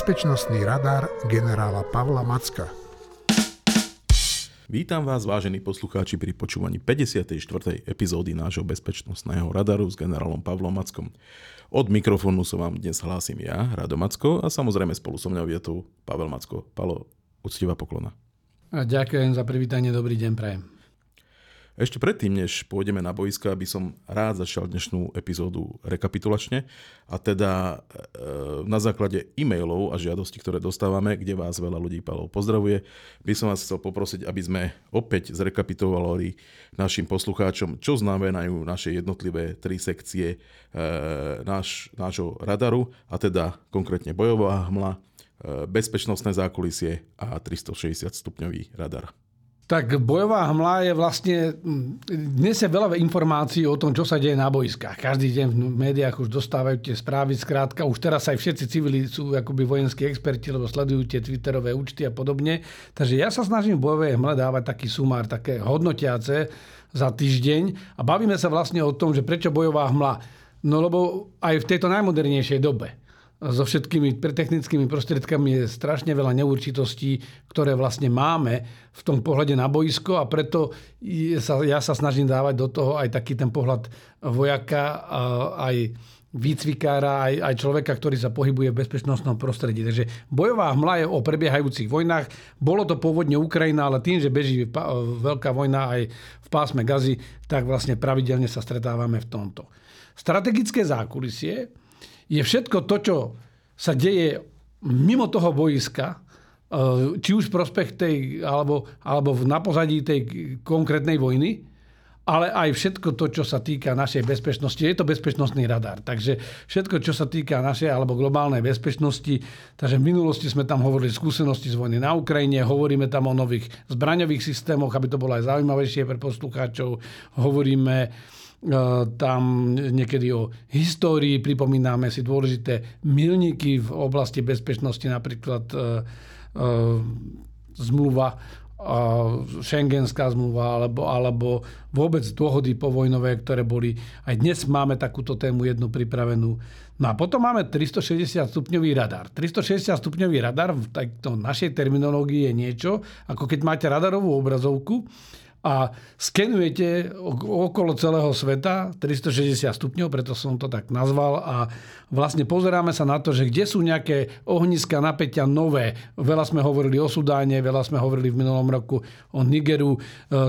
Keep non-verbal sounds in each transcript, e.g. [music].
Bezpečnostný radar generála Pavla Macka. Vítam vás, vážení poslucháči, pri počúvaní 54. epizódy nášho bezpečnostného radaru s generálom Pavlom Mackom. Od mikrofónu sa vám dnes hlásim ja, Rado Macko, a samozrejme spolu so mňou je tu Pavel Macko. Palo, uctivá poklona. A ďakujem za privítanie, dobrý deň prajem. Ešte predtým, než pôjdeme na boiska, by som rád začal dnešnú epizódu rekapitulačne a teda e, na základe e-mailov a žiadosti, ktoré dostávame, kde vás veľa ľudí Palov pozdravuje, by som vás chcel poprosiť, aby sme opäť zrekapitulovali našim poslucháčom, čo znamenajú naše jednotlivé tri sekcie e, náš, nášho radaru a teda konkrétne bojová hmla, e, bezpečnostné zákulisie a 360 stupňový radar. Tak bojová hmla je vlastne... Dnes je veľa informácií o tom, čo sa deje na boiskách. Každý deň v médiách už dostávajú tie správy. Skrátka, už teraz aj všetci civili sú akoby vojenskí experti, lebo sledujú tie twitterové účty a podobne. Takže ja sa snažím v bojovej hmle dávať taký sumár, také hodnotiace za týždeň. A bavíme sa vlastne o tom, že prečo bojová hmla. No lebo aj v tejto najmodernejšej dobe so všetkými technickými prostriedkami je strašne veľa neurčitostí, ktoré vlastne máme v tom pohľade na boisko a preto sa, ja sa snažím dávať do toho aj taký ten pohľad vojaka, aj výcvikára, aj, aj človeka, ktorý sa pohybuje v bezpečnostnom prostredí. Takže bojová hmla je o prebiehajúcich vojnách. Bolo to pôvodne Ukrajina, ale tým, že beží veľká vojna aj v pásme Gazy, tak vlastne pravidelne sa stretávame v tomto. Strategické zákulisie je všetko to, čo sa deje mimo toho boiska, eh, či už v prospech tej, alebo, alebo na pozadí tej konkrétnej vojny, ale aj všetko to, čo sa týka našej bezpečnosti. Je to bezpečnostný radar. Takže všetko, čo sa týka našej alebo globálnej bezpečnosti. Takže v minulosti sme tam hovorili skúsenosti z vojny na Ukrajine, hovoríme tam o nových zbraňových systémoch, aby to bolo aj zaujímavejšie pre poslucháčov. Hovoríme E, tam niekedy o histórii, pripomíname si dôležité milníky v oblasti bezpečnosti, napríklad e, e, zmluva šengenská zmluva alebo, alebo vôbec dohody povojnové, ktoré boli. Aj dnes máme takúto tému jednu pripravenú. No a potom máme 360 stupňový radar. 360 stupňový radar v tejto našej terminológii je niečo, ako keď máte radarovú obrazovku, a skenujete okolo celého sveta 360 stupňov, preto som to tak nazval a vlastne pozeráme sa na to, že kde sú nejaké ohniska napätia nové. Veľa sme hovorili o Sudáne, veľa sme hovorili v minulom roku o Nigeru, e,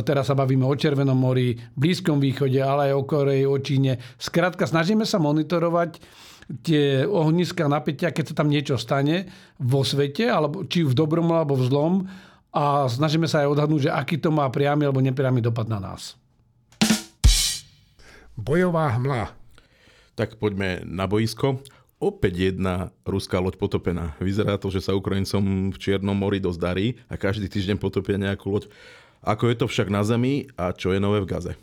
teraz sa bavíme o Červenom mori, Blízkom východe, ale aj o Koreji, o Číne. Skrátka, snažíme sa monitorovať tie ohniska napätia, keď sa tam niečo stane vo svete, alebo či v dobrom alebo v zlom a snažíme sa aj odhadnúť, že aký to má priamy alebo nepriamy dopad na nás. Bojová hmla. Tak poďme na boisko. Opäť jedna ruská loď potopená. Vyzerá to, že sa Ukrajincom v Čiernom mori dosť darí a každý týždeň potopia nejakú loď. Ako je to však na Zemi a čo je nové v Gaze?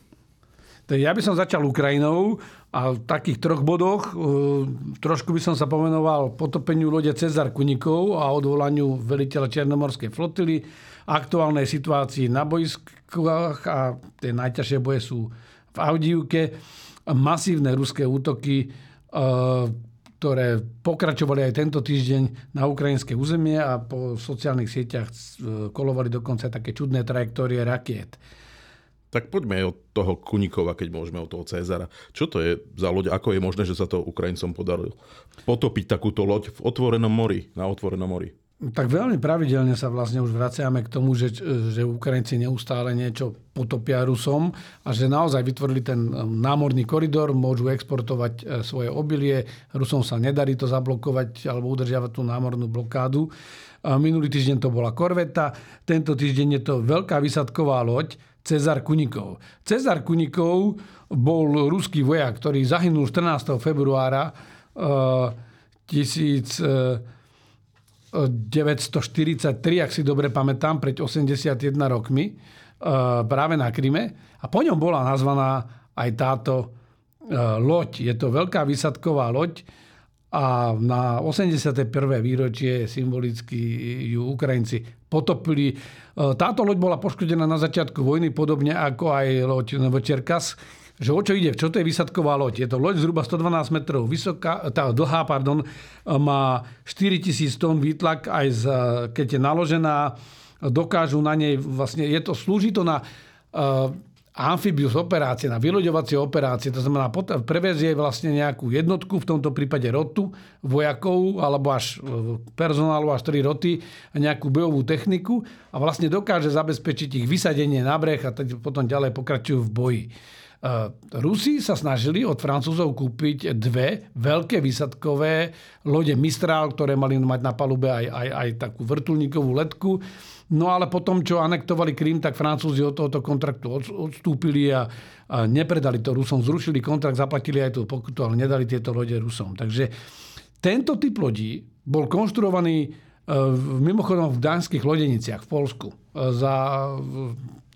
Ja by som začal Ukrajinou a v takých troch bodoch. E, trošku by som sa pomenoval potopeniu lode Cezar Kunikov a odvolaniu veliteľa Černomorskej flotily, aktuálnej situácii na boiskách a tie najťažšie boje sú v Audívke, masívne ruské útoky, e, ktoré pokračovali aj tento týždeň na ukrajinské územie a po sociálnych sieťach e, kolovali dokonca také čudné trajektórie rakiet. Tak poďme od toho Kunikova, keď môžeme od toho Cezara. Čo to je za loď? Ako je možné, že sa to Ukrajincom podarilo potopiť takúto loď v otvorenom mori, na otvorenom mori? Tak veľmi pravidelne sa vlastne už vraciame k tomu, že, že Ukrajinci neustále niečo potopia Rusom a že naozaj vytvorili ten um, námorný koridor, môžu exportovať e, svoje obilie. Rusom sa nedarí to zablokovať alebo udržiavať tú námornú blokádu. Minulý týždeň to bola korveta, tento týždeň je to veľká vysadková loď, Cezar Kunikov. Cezar Kunikov bol ruský vojak, ktorý zahynul 14. februára 1943, eh, ak si dobre pamätám, pred 81 rokmi, eh, práve na Kryme. A po ňom bola nazvaná aj táto eh, loď. Je to veľká výsadková loď, a na 81. výročie symbolicky ju Ukrajinci potopili. E, táto loď bola poškodená na začiatku vojny, podobne ako aj loď Novočerkas, že o čo ide, čo to je výsadková loď. Je to loď zhruba 112 metrov vysoká, tá dlhá, pardon, má 4000 tón výtlak, aj z, keď je naložená, dokážu na nej, vlastne je to, slúži to na amfibius operácie, na vyloďovacie operácie, to znamená prevezie vlastne nejakú jednotku, v tomto prípade rotu vojakov, alebo až e, personálu, až tri roty, nejakú bojovú techniku a vlastne dokáže zabezpečiť ich vysadenie na breh a potom ďalej pokračujú v boji. E, Rusi sa snažili od Francúzov kúpiť dve veľké výsadkové lode Mistral, ktoré mali mať na palube aj, aj, aj takú vrtulníkovú letku No ale potom, čo anektovali Krym, tak Francúzi od tohoto kontraktu odstúpili a, a nepredali to Rusom. Zrušili kontrakt, zaplatili aj tú pokutu, ale nedali tieto lode Rusom. Takže tento typ lodí bol konštruovaný e, mimochodom v dánskych lodeniciach v Polsku e, za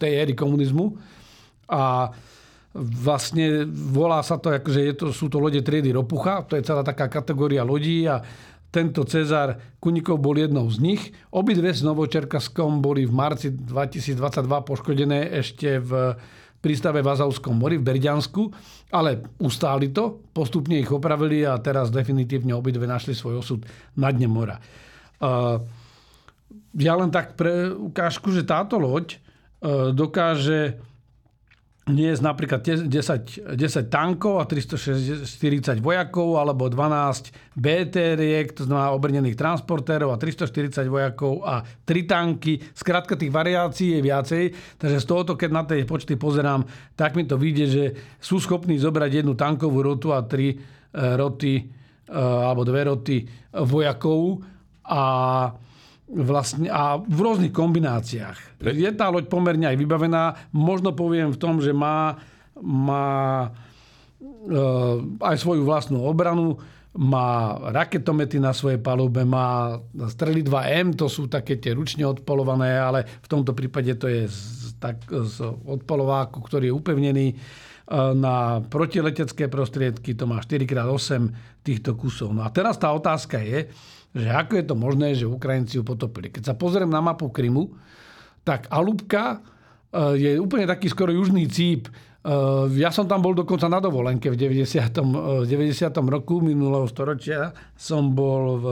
tej éry komunizmu. A vlastne volá sa to, akože je to, sú to lode triedy Ropucha, to je celá taká kategória lodí a tento Cezar Kunikov bol jednou z nich. Obidve s Novočerkaskom boli v marci 2022 poškodené ešte v prístave v Azovskom mori v Berďansku, ale ustáli to, postupne ich opravili a teraz definitívne obidve našli svoj osud na dne mora. Ja len tak pre ukážku, že táto loď e, dokáže nie je napríklad 10, 10 tankov a 340 vojakov alebo 12 BTR, to znamená obrnených transportérov a 340 vojakov a 3 tanky. Skrátka tých variácií je viacej, takže z tohoto, keď na tej počty pozerám, tak mi to vyjde, že sú schopní zobrať jednu tankovú rotu a tri e, roty e, alebo dve roty vojakov a vlastne, a v rôznych kombináciách. Je tá loď pomerne aj vybavená. Možno poviem v tom, že má, má e, aj svoju vlastnú obranu, má raketomety na svojej palube, má strely 2M, to sú také tie ručne odpalované, ale v tomto prípade to je z, tak, z odpalováku, ktorý je upevnený e, na protiletecké prostriedky, to má 4x8 týchto kusov. No a teraz tá otázka je, že ako je to možné, že Ukrajinci ju potopili. Keď sa pozriem na mapu Krymu, tak Alubka eh, je úplne taký skoro južný cíp. Eh, ja som tam bol dokonca na dovolenke v 90. 90. Eh, roku minulého storočia. Som bol v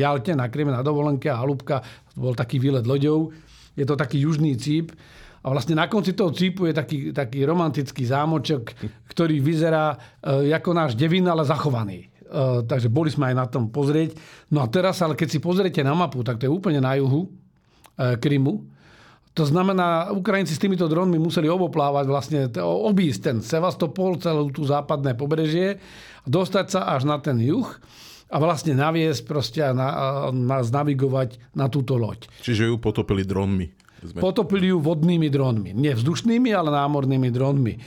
Jalte na Kryme na dovolenke a Alubka bol taký výlet loďou. Je to taký južný cíp. A vlastne na konci toho cípu je taký, taký romantický zámočok, ktorý vyzerá ako náš devín, ale zachovaný. Eh, takže boli sme aj na tom pozrieť. No a teraz, ale keď si pozriete na mapu, tak to je úplne na juhu eh, Krymu. To znamená, Ukrajinci s týmito dronmi museli oboplávať, vlastne obísť ten Sevastopol, celú tú západné pobrežie, dostať sa až na ten juh a vlastne naviesť proste a na, na, navigovať na túto loď. Čiže ju potopili dronmi. Sme... Potopili ju vodnými dronmi. Nie vzdušnými, ale námornými dronmi. E,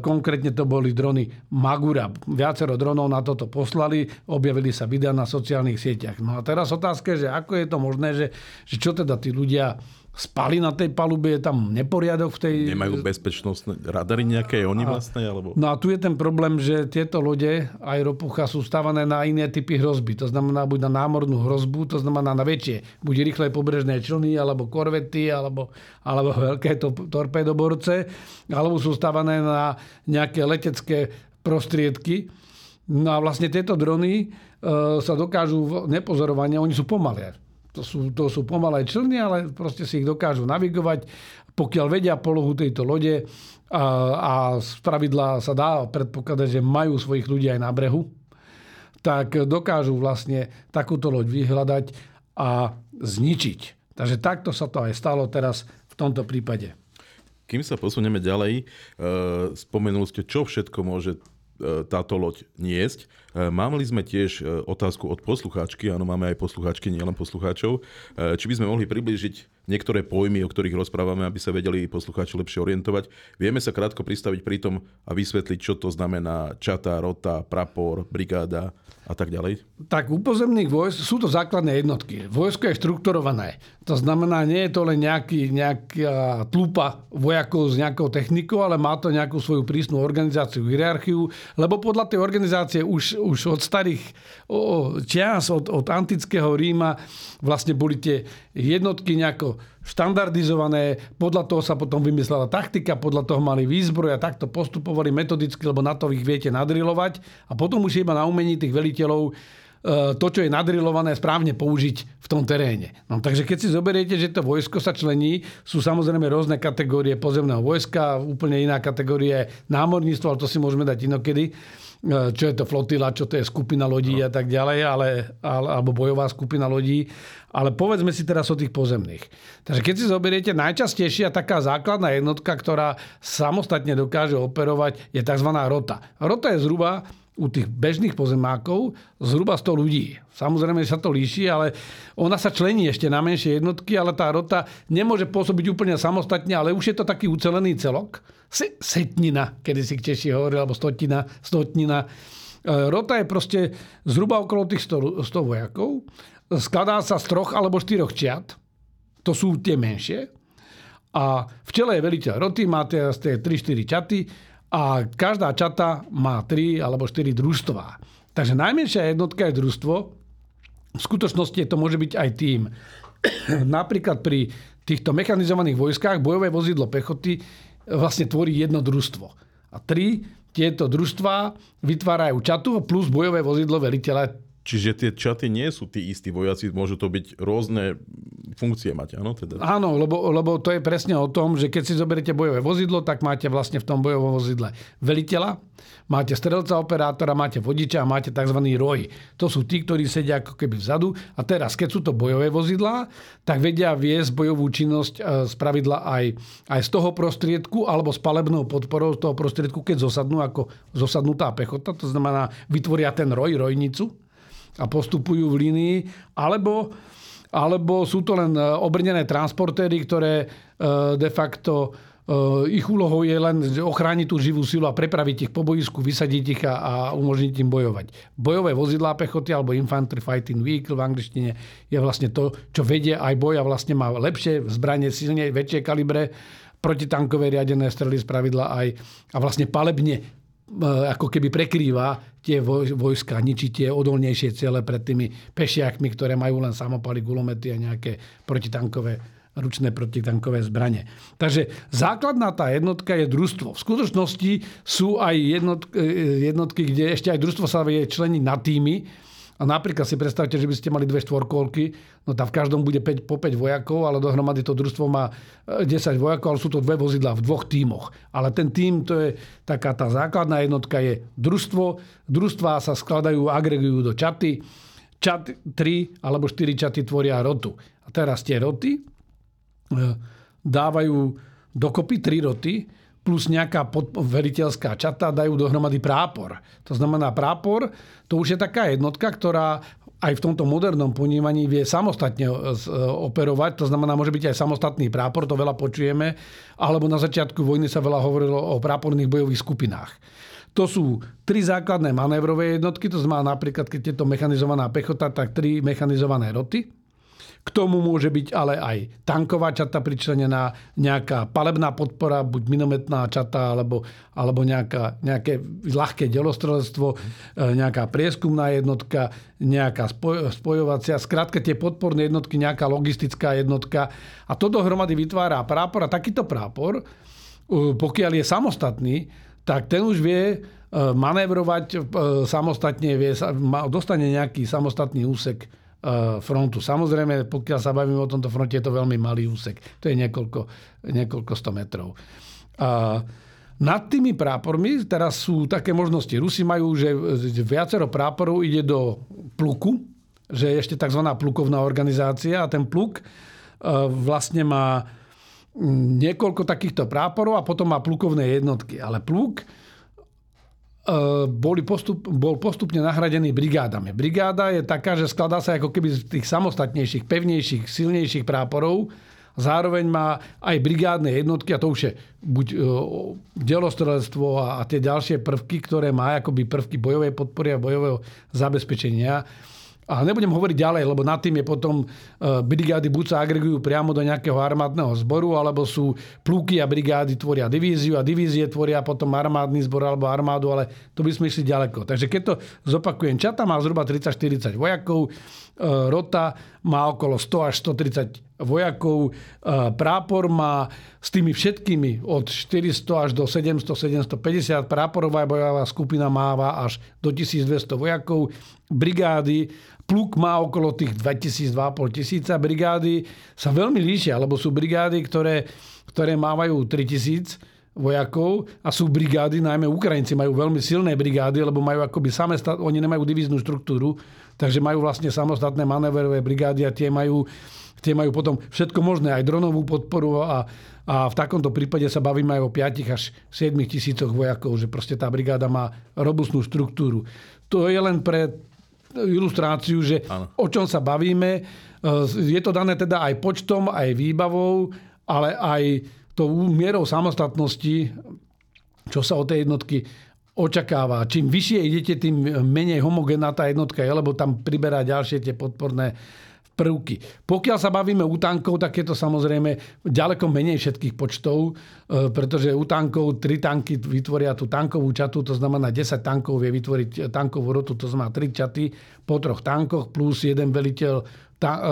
konkrétne to boli drony Magura. Viacero dronov na toto poslali, objavili sa videa na sociálnych sieťach. No a teraz otázka je, že ako je to možné, že, že čo teda tí ľudia spali na tej palube, je tam neporiadok v tej... Nemajú bezpečnostné radary nejaké, oni a, vlastne? Alebo... No a tu je ten problém, že tieto lode, aj ropucha, sú stávané na iné typy hrozby. To znamená buď na námornú hrozbu, to znamená na väčšie, buď rýchle pobrežné člny, alebo korvety, alebo, alebo veľké to, torpédoborce, alebo sú stávané na nejaké letecké prostriedky. No a vlastne tieto drony e, sa dokážu nepozorovania, oni sú pomalé to sú, to sú pomalé člny, ale proste si ich dokážu navigovať, pokiaľ vedia polohu tejto lode a, a z pravidla sa dá predpokladať, že majú svojich ľudí aj na brehu, tak dokážu vlastne takúto loď vyhľadať a zničiť. Takže takto sa to aj stalo teraz v tomto prípade. Kým sa posunieme ďalej, e, spomenuli ste, čo všetko môže táto loď niesť. E, Máme sme tiež e, otázku od poslucháčky, áno, máme aj poslucháčky, nielen poslucháčov. Či by sme mohli priblížiť niektoré pojmy, o ktorých rozprávame, aby sa vedeli poslucháči lepšie orientovať. Vieme sa krátko pristaviť pri tom a vysvetliť, čo to znamená čata, rota, prapor, brigáda a tak ďalej? Tak u pozemných vojsk sú to základné jednotky. Vojsko je štrukturované. To znamená, nie je to len nejaký, nejaká tlupa vojakov s nejakou technikou, ale má to nejakú svoju prísnu organizáciu, hierarchiu, lebo podľa tej organizácie už, už od starých čias, od, od antického Ríma vlastne boli tie jednotky nejako štandardizované, podľa toho sa potom vymyslela taktika, podľa toho mali výzbroj a takto postupovali metodicky, lebo na to ich viete nadrilovať a potom už iba na umení tých veliteľov E, to, čo je nadrilované, správne použiť v tom teréne. No, takže keď si zoberiete, že to vojsko sa člení, sú samozrejme rôzne kategórie pozemného vojska, úplne iná kategórie námorníctvo, ale to si môžeme dať inokedy čo je to flotila, čo to je skupina lodí no. a tak ďalej, ale, ale, alebo bojová skupina lodí. Ale povedzme si teraz o tých pozemných. Takže keď si zoberiete, najčastejšia taká základná jednotka, ktorá samostatne dokáže operovať, je tzv. rota. Rota je zhruba u tých bežných pozemákov zhruba 100 ľudí. Samozrejme, sa to líši, ale ona sa člení ešte na menšie jednotky, ale tá rota nemôže pôsobiť úplne samostatne, ale už je to taký ucelený celok. Setnina, kedy si Češi hovorili, alebo stotina, stotnina. E, rota je proste zhruba okolo tých 100, 100 vojakov. Skladá sa z troch alebo štyroch čiat. To sú tie menšie. A v čele je veliteľ roty, máte 3-4 čaty a každá čata má 3 alebo 4 družstvá. Takže najmenšia jednotka je družstvo. V skutočnosti to môže byť aj tým. [clears throat] Napríklad pri týchto mechanizovaných vojskách bojové vozidlo pechoty vlastne tvorí jedno družstvo. A tri tieto družstva vytvárajú čatu plus bojové vozidlo veliteľa Čiže tie čaty nie sú tí istí vojaci, môžu to byť rôzne funkcie mať, áno? Teda. Áno, lebo, lebo to je presne o tom, že keď si zoberiete bojové vozidlo, tak máte vlastne v tom bojovom vozidle veliteľa, máte strelca operátora, máte vodiča a máte tzv. roj. To sú tí, ktorí sedia ako keby vzadu. A teraz, keď sú to bojové vozidlá, tak vedia viesť bojovú činnosť e, z pravidla aj, aj z toho prostriedku alebo s palebnou podporou z toho prostriedku, keď zosadnú ako zosadnutá pechota. To znamená, vytvoria ten roj, rojnicu a postupujú v línii, alebo, alebo sú to len e, obrnené transportéry, ktoré e, de facto e, ich úlohou je len ochrániť tú živú silu a prepraviť ich po boisku, vysadiť ich a, a umožniť im bojovať. Bojové vozidlá pechoty alebo infantry fighting vehicle v angličtine je vlastne to, čo vedie aj boj a vlastne má lepšie zbranie, silne väčšie kalibre, protitankové riadené strely z pravidla aj a vlastne palebne ako keby prekrýva tie vojska, ničí tie odolnejšie ciele pred tými pešiakmi, ktoré majú len samopaly, gulomety a nejaké protitankové ručné protitankové zbranie. Takže základná tá jednotka je družstvo. V skutočnosti sú aj jednotky, e, jednotky kde ešte aj družstvo sa vie členiť na týmy, a napríklad si predstavte, že by ste mali dve štvorkolky, no tam v každom bude 5, po 5 vojakov, ale dohromady to družstvo má 10 e, vojakov, ale sú to dve vozidla v dvoch tímoch. Ale ten tím, to je taká tá základná jednotka, je družstvo. Družstva sa skladajú, agregujú do čaty. Čat 3 alebo 4 čaty tvoria rotu. A teraz tie roty e, dávajú dokopy 3 roty, plus nejaká veriteľská čata dajú dohromady prápor. To znamená prápor, to už je taká jednotka, ktorá aj v tomto modernom ponímaní vie samostatne e, e, operovať, to znamená, môže byť aj samostatný prápor, to veľa počujeme, alebo na začiatku vojny sa veľa hovorilo o práporných bojových skupinách. To sú tri základné manévrové jednotky, to znamená napríklad, keď je to mechanizovaná pechota, tak tri mechanizované roty. K tomu môže byť ale aj tanková čata pričlenená, nejaká palebná podpora, buď minometná čata, alebo, alebo nejaká, nejaké ľahké delostrelectvo, e, nejaká prieskumná jednotka, nejaká spoj, spojovacia, skrátka tie podporné jednotky, nejaká logistická jednotka. A to dohromady vytvára prápor. A takýto prápor, e, pokiaľ je samostatný, tak ten už vie e, manévrovať samostatne, vie, dostane nejaký samostatný úsek Eh, frontu. Samozrejme, pokiaľ sa bavíme o tomto fronte, je to veľmi malý úsek. To je niekoľko, niekoľko sto metrov. A nad tými prápormi teraz sú také možnosti. Rusi majú, že viacero práporov ide do pluku, že je ešte tzv. plukovná organizácia a ten pluk eh, vlastne má mm, niekoľko takýchto práporov a potom má plukovné jednotky. Ale pluk boli postup, bol postupne nahradený brigádami. Brigáda je taká, že skladá sa ako keby z tých samostatnejších, pevnejších, silnejších práporov. Zároveň má aj brigádne jednotky, a to už je buď uh, delostrelectvo a, a tie ďalšie prvky, ktoré má akoby prvky bojovej podpory a bojového zabezpečenia a nebudem hovoriť ďalej, lebo nad tým je potom e, brigády buď sa agregujú priamo do nejakého armádneho zboru, alebo sú plúky a brigády tvoria divíziu a divízie tvoria potom armádny zbor alebo armádu, ale to by sme išli ďaleko. Takže keď to zopakujem, čata má zhruba 30-40 vojakov, e, rota má okolo 100 až 130 vojakov. Prápor má s tými všetkými od 400 až do 700, 750. Práporová bojová skupina máva až do 1200 vojakov. Brigády Pluk má okolo tých 2000, 2500 tisíca. Brigády sa veľmi líšia, lebo sú brigády, ktoré, ktoré mávajú 3000 vojakov a sú brigády, najmä Ukrajinci majú veľmi silné brigády, lebo majú akoby samé, oni nemajú divíznu štruktúru, takže majú vlastne samostatné manéverové brigády a tie majú, tie majú potom všetko možné, aj dronovú podporu a, a v takomto prípade sa bavíme aj o 5 až 7 tisícoch vojakov, že proste tá brigáda má robustnú štruktúru. To je len pre ilustráciu, že ano. o čom sa bavíme. E, je to dané teda aj počtom, aj výbavou, ale aj tou mierou samostatnosti, čo sa od tej jednotky očakáva. Čím vyššie idete, tým menej homogénna tá jednotka je, lebo tam priberá ďalšie tie podporné prvky. Pokiaľ sa bavíme u tankov, tak je to samozrejme ďaleko menej všetkých počtov, e, pretože u tankov tri tanky vytvoria tú tankovú čatu, to znamená 10 tankov vie vytvoriť tankovú rotu, to znamená 3 čaty po troch tankoch plus jeden veliteľ ta, e,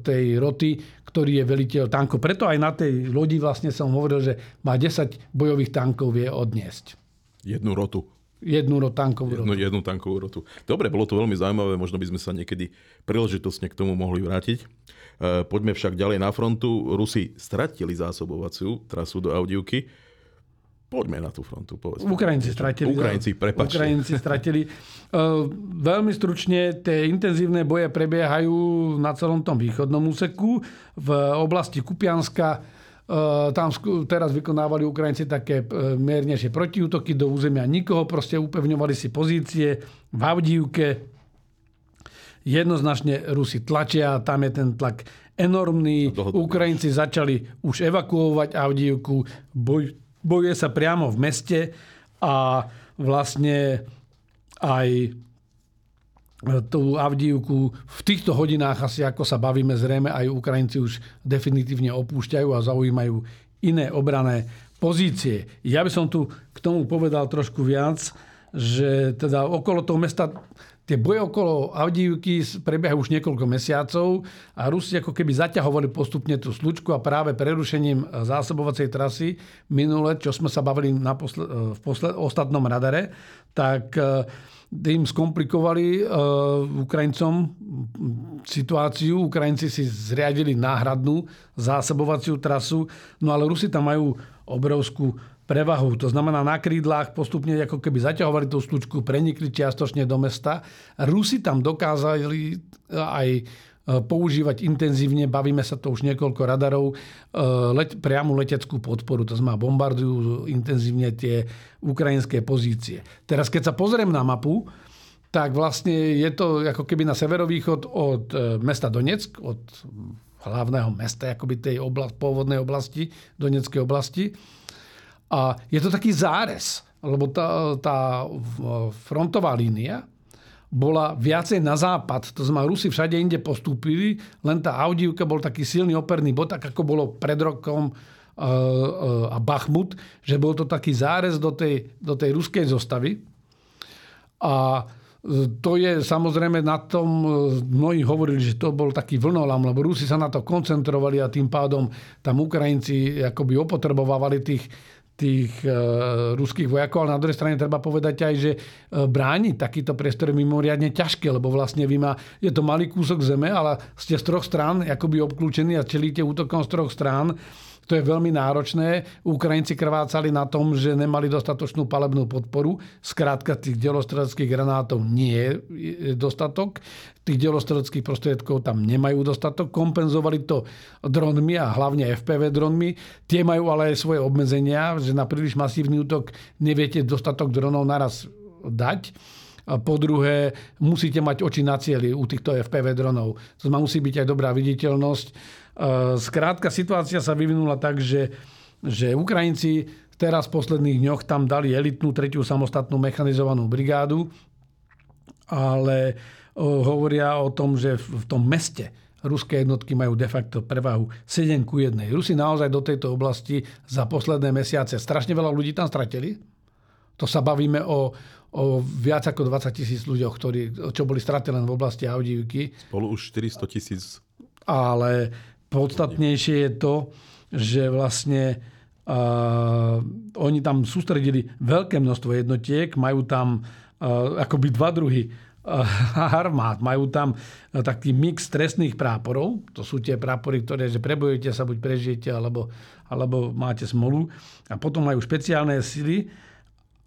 tej roty, ktorý je veliteľ tankov. Preto aj na tej lodi vlastne som hovoril, že má 10 bojových tankov vie odniesť. Jednu rotu. Jednu tankovú rotu. Jednu, jednu tankovú rotu. Dobre, bolo to veľmi zaujímavé, možno by sme sa niekedy príležitosne k tomu mohli vrátiť. E, poďme však ďalej na frontu. Rusi stratili zásobovaciu trasu do Audivky. Poďme na tú frontu. Povedzme. Ukrajinci stratili. Ukrajinci, prepačte. Ukrajinci stratili. [laughs] E, veľmi stručne, tie intenzívne boje prebiehajú na celom tom východnom úseku. V oblasti Kupianska tam teraz vykonávali Ukrajinci také eh, miernejšie protiútoky do územia nikoho, proste upevňovali si pozície v Avdívke. Jednoznačne Rusi tlačia, tam je ten tlak enormný. Ukrajinci začali už evakuovať Avdívku, boj, bojuje sa priamo v meste a vlastne aj tú Avdívku v týchto hodinách asi ako sa bavíme zrejme aj Ukrajinci už definitívne opúšťajú a zaujímajú iné obrané pozície. Ja by som tu k tomu povedal trošku viac, že teda okolo toho mesta tie boje okolo Avdívky prebiehajú už niekoľko mesiacov a Rusi ako keby zaťahovali postupne tú slučku a práve prerušením zásobovacej trasy minule, čo sme sa bavili na posle, v posle, ostatnom radare, tak im skomplikovali uh, Ukrajincom situáciu. Ukrajinci si zriadili náhradnú zásobovaciu trasu, no ale Rusi tam majú obrovskú prevahu. To znamená, na krídlach postupne ako keby zaťahovali tú slučku, prenikli čiastočne do mesta. Rusi tam dokázali aj E, používať intenzívne, bavíme sa to už niekoľko radarov, e, let, priamu leteckú podporu, to znamená bombardujú intenzívne tie ukrajinské pozície. Teraz keď sa pozriem na mapu, tak vlastne je to ako keby na severovýchod od e, mesta Donetsk, od hlavného mesta akoby tej oblast, pôvodnej oblasti, Donetskej oblasti. A je to taký zárez, lebo tá, tá frontová línia bola viacej na západ. To znamená, Rusi všade inde postúpili, len tá Audívka bol taký silný operný bod, tak ako bolo pred rokom e, e, a Bachmut, že bol to taký zárez do tej, do tej ruskej zostavy. A e, to je samozrejme na tom, mnohí hovorili, že to bol taký vlnolam, lebo Rusi sa na to koncentrovali a tým pádom tam Ukrajinci akoby opotrebovávali tých, tých e, ruských vojakov, ale na druhej strane treba povedať aj, že e, brániť takýto priestor je mimoriadne ťažké, lebo vlastne vy má, je to malý kúsok zeme, ale ste z troch strán akoby obklúčení a čelíte útokom z troch strán to je veľmi náročné. Ukrajinci krvácali na tom, že nemali dostatočnú palebnú podporu. Skrátka tých delostreleckých granátov nie je dostatok. Tých delostreleckých prostriedkov tam nemajú dostatok. Kompenzovali to dronmi a hlavne FPV dronmi. Tie majú ale aj svoje obmedzenia, že na príliš masívny útok neviete dostatok dronov naraz dať. A po druhé, musíte mať oči na cieli u týchto FPV dronov. To musí byť aj dobrá viditeľnosť Skrátka, e, situácia sa vyvinula tak, že, že Ukrajinci teraz v posledných dňoch tam dali elitnú tretiu samostatnú mechanizovanú brigádu, ale hovoria o tom, že v tom meste ruské jednotky majú de facto prevahu 7 ku 1. Rusi naozaj do tejto oblasti za posledné mesiace strašne veľa ľudí tam stratili. To sa bavíme o, o viac ako 20 tisíc ľuďoch, ktorí, čo boli stratené v oblasti Audívky. Spolu už 400 tisíc. Ale podstatnejšie je to, že vlastne uh, oni tam sústredili veľké množstvo jednotiek, majú tam uh, akoby dva druhy uh, [laughs] armád. Majú tam taký mix trestných práporov. To sú tie prápory, ktoré, že prebojujete sa, buď prežijete, alebo, alebo máte smolu. A potom majú špeciálne sily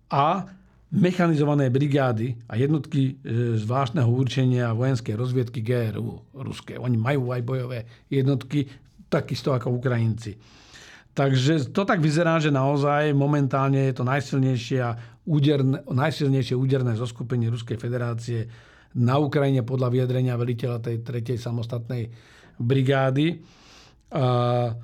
a mechanizované brigády a jednotky e, zvláštneho určenia vojenskej rozviedky GRU ruské. Oni majú aj bojové jednotky, takisto ako Ukrajinci. Takže to tak vyzerá, že naozaj momentálne je to najsilnejšie, úderné, najsilnejšie úderné zoskupenie Ruskej federácie na Ukrajine podľa vyjadrenia veliteľa tej tretej samostatnej brigády. A,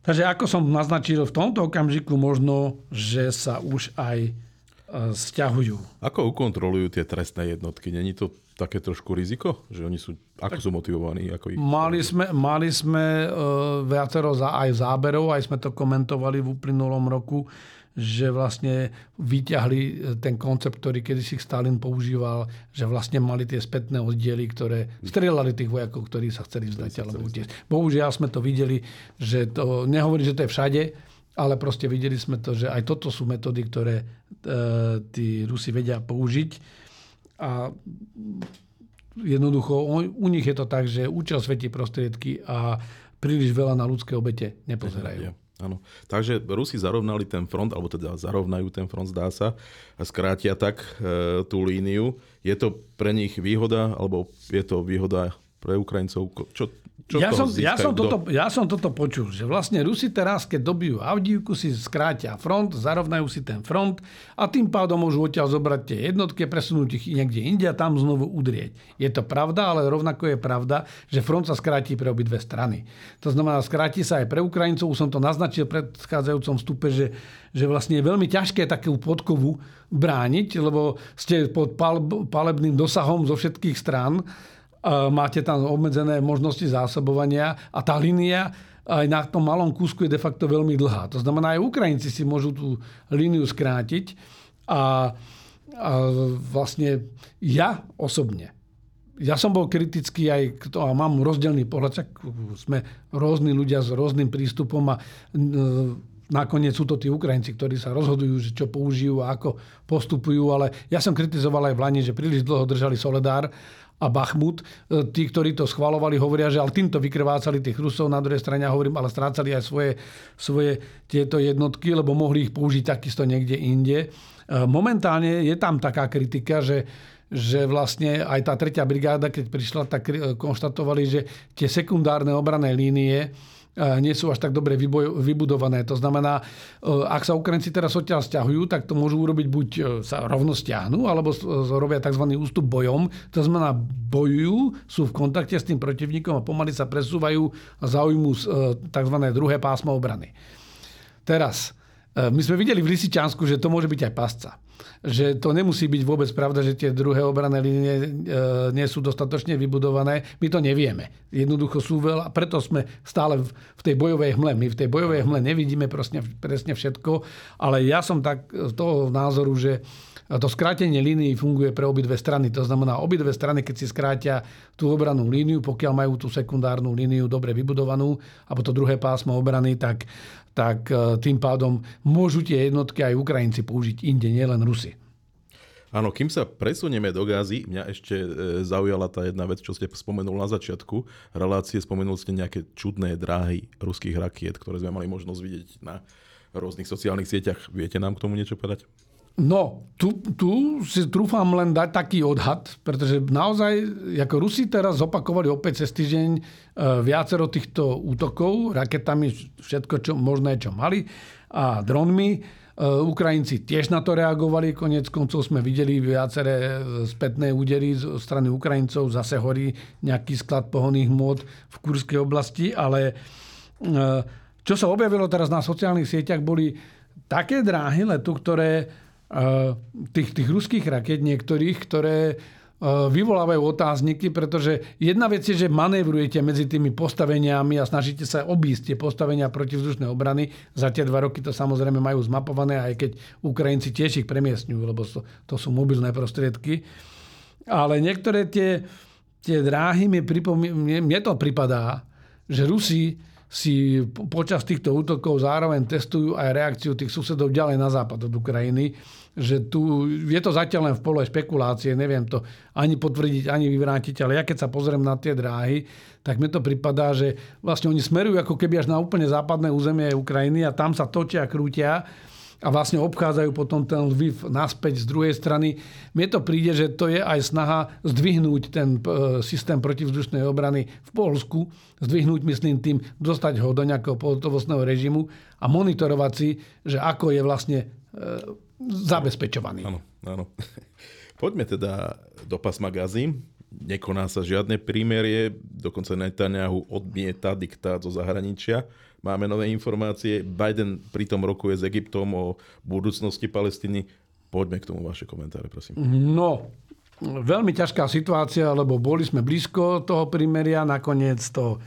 takže ako som naznačil, v tomto okamžiku možno, že sa už aj stiahujú. Ako ukontrolujú tie trestné jednotky? Není to také trošku riziko? Že oni sú, ako sú motivovaní? Ako ich... Mali sme, mali sme uh, viacero za, aj záberov, aj sme to komentovali v uplynulom roku, že vlastne vyťahli e, ten koncept, ktorý kedysi Stalin používal, že vlastne mali tie spätné oddiely, ktoré strieľali tých vojakov, ktorí sa chceli vzdať alebo utiesť. Bohužiaľ sme to videli, že to, nehovorí, že to je všade, ale proste videli sme to, že aj toto sú metódy, ktoré e, tí Rusi vedia použiť. A jednoducho u nich je to tak, že účel svetí prostriedky a príliš veľa na ľudské obete nepozerajú. Áno. Takže Rusi zarovnali ten front, alebo teda zarovnajú ten front, zdá sa, a skrátia tak e, tú líniu. Je to pre nich výhoda, alebo je to výhoda pre Ukrajincov? Čo, čo ja, som, ja, som toto, ja som toto počul, že vlastne Rusi teraz, keď dobijú Avdívku, si skrátia front, zarovnajú si ten front a tým pádom môžu odtiaľ zobrať tie jednotky, presunúť ich niekde inde a tam znovu udrieť. Je to pravda, ale rovnako je pravda, že front sa skráti pre obidve strany. To znamená, skráti sa aj pre Ukrajincov, už som to naznačil v predchádzajúcom vstupe, že, že vlastne je veľmi ťažké takú podkovu brániť, lebo ste pod palebným dosahom zo všetkých strán máte tam obmedzené možnosti zásobovania a tá línia aj na tom malom kúsku je de facto veľmi dlhá. To znamená, aj Ukrajinci si môžu tú líniu skrátiť a, a vlastne ja osobne ja som bol kritický aj k to, a mám rozdielný pohľad, čak sme rôzni ľudia s rôznym prístupom a nakoniec sú to tí Ukrajinci, ktorí sa rozhodujú, že čo použijú a ako postupujú, ale ja som kritizoval aj v Lani, že príliš dlho držali Soledár a Bachmut. E, tí, ktorí to schvalovali, hovoria, že ale týmto vykrvácali tých Rusov. Na druhej strane hovorím, ale strácali aj svoje, svoje tieto jednotky, lebo mohli ich použiť takisto niekde inde. E, momentálne je tam taká kritika, že že vlastne aj tá tretia brigáda, keď prišla, tak e, konštatovali, že tie sekundárne obrané línie nie sú až tak dobre vybudované. To znamená, e, ak sa Ukrajinci teraz odtiaľ stiahujú, tak to môžu urobiť buď e, sa rovno stiahnu, alebo robia tzv. ústup bojom. To znamená, bojujú, sú v kontakte s tým protivníkom a pomaly sa presúvajú a zaujmú tzv. druhé pásmo obrany. Teraz, my sme videli v Lisičansku, že to môže byť aj pasca že to nemusí byť vôbec pravda, že tie druhé obrané línie e, nie sú dostatočne vybudované. My to nevieme. Jednoducho sú veľa, preto sme stále v tej bojovej hmle. My v tej bojovej hmle nevidíme presne, presne všetko, ale ja som tak toho názoru, že to skrátenie línií funguje pre obidve strany. To znamená, obidve strany, keď si skrátia tú obranú líniu, pokiaľ majú tú sekundárnu líniu dobre vybudovanú, alebo to druhé pásmo obrany, tak tak e, tým pádom môžu tie jednotky aj Ukrajinci použiť inde, nielen Rusi. Áno, kým sa presunieme do Gázy, mňa ešte e, zaujala tá jedna vec, čo ste spomenul na začiatku. Relácie spomenul ste nejaké čudné dráhy ruských rakiet, ktoré sme mali možnosť vidieť na rôznych sociálnych sieťach. Viete nám k tomu niečo povedať? No, tu, tu si trúfam len dať taký odhad, pretože naozaj, ako Rusi teraz zopakovali opäť cez týždeň e, viacero týchto útokov, raketami, všetko čo, možné, čo mali, a dronmi. E, Ukrajinci tiež na to reagovali, konec koncov sme videli viaceré e, spätné údery zo strany Ukrajincov, zase horí nejaký sklad pohonných môd v Kurskej oblasti, ale čo sa objavilo teraz na sociálnych sieťach, boli také dráhy letu, ktoré tých, tých ruských raket niektorých, ktoré vyvolávajú otázniky, pretože jedna vec je, že manévrujete medzi tými postaveniami a snažíte sa obísť tie postavenia protivzdušnej obrany. Za tie dva roky to samozrejme majú zmapované, aj keď Ukrajinci tiež ich premiestňujú, lebo to, to sú mobilné prostriedky. Ale niektoré tie, tie dráhy mi pripomí, mne, mne to pripadá, že Rusi si počas týchto útokov zároveň testujú aj reakciu tých susedov ďalej na západ od Ukrajiny. Že tu je to zatiaľ len v pole špekulácie, neviem to ani potvrdiť, ani vyvrátiť, ale ja keď sa pozriem na tie dráhy, tak mi to pripadá, že vlastne oni smerujú ako keby až na úplne západné územie Ukrajiny a tam sa točia krútia a vlastne obchádzajú potom ten Lviv naspäť z druhej strany. Mne to príde, že to je aj snaha zdvihnúť ten e, systém protivzdušnej obrany v Polsku, zdvihnúť, myslím tým, dostať ho do nejakého pohotovostného režimu a monitorovať si, že ako je vlastne e, zabezpečovaný. Áno, áno. [laughs] Poďme teda do pasma Gazy. Nekoná sa žiadne prímerie, dokonca Netanyahu odmieta diktát zo zahraničia Máme nové informácie. Biden pritom rokuje s Egyptom o budúcnosti Palestiny. Poďme k tomu vaše komentáre, prosím. No, veľmi ťažká situácia, lebo boli sme blízko toho primeria, nakoniec to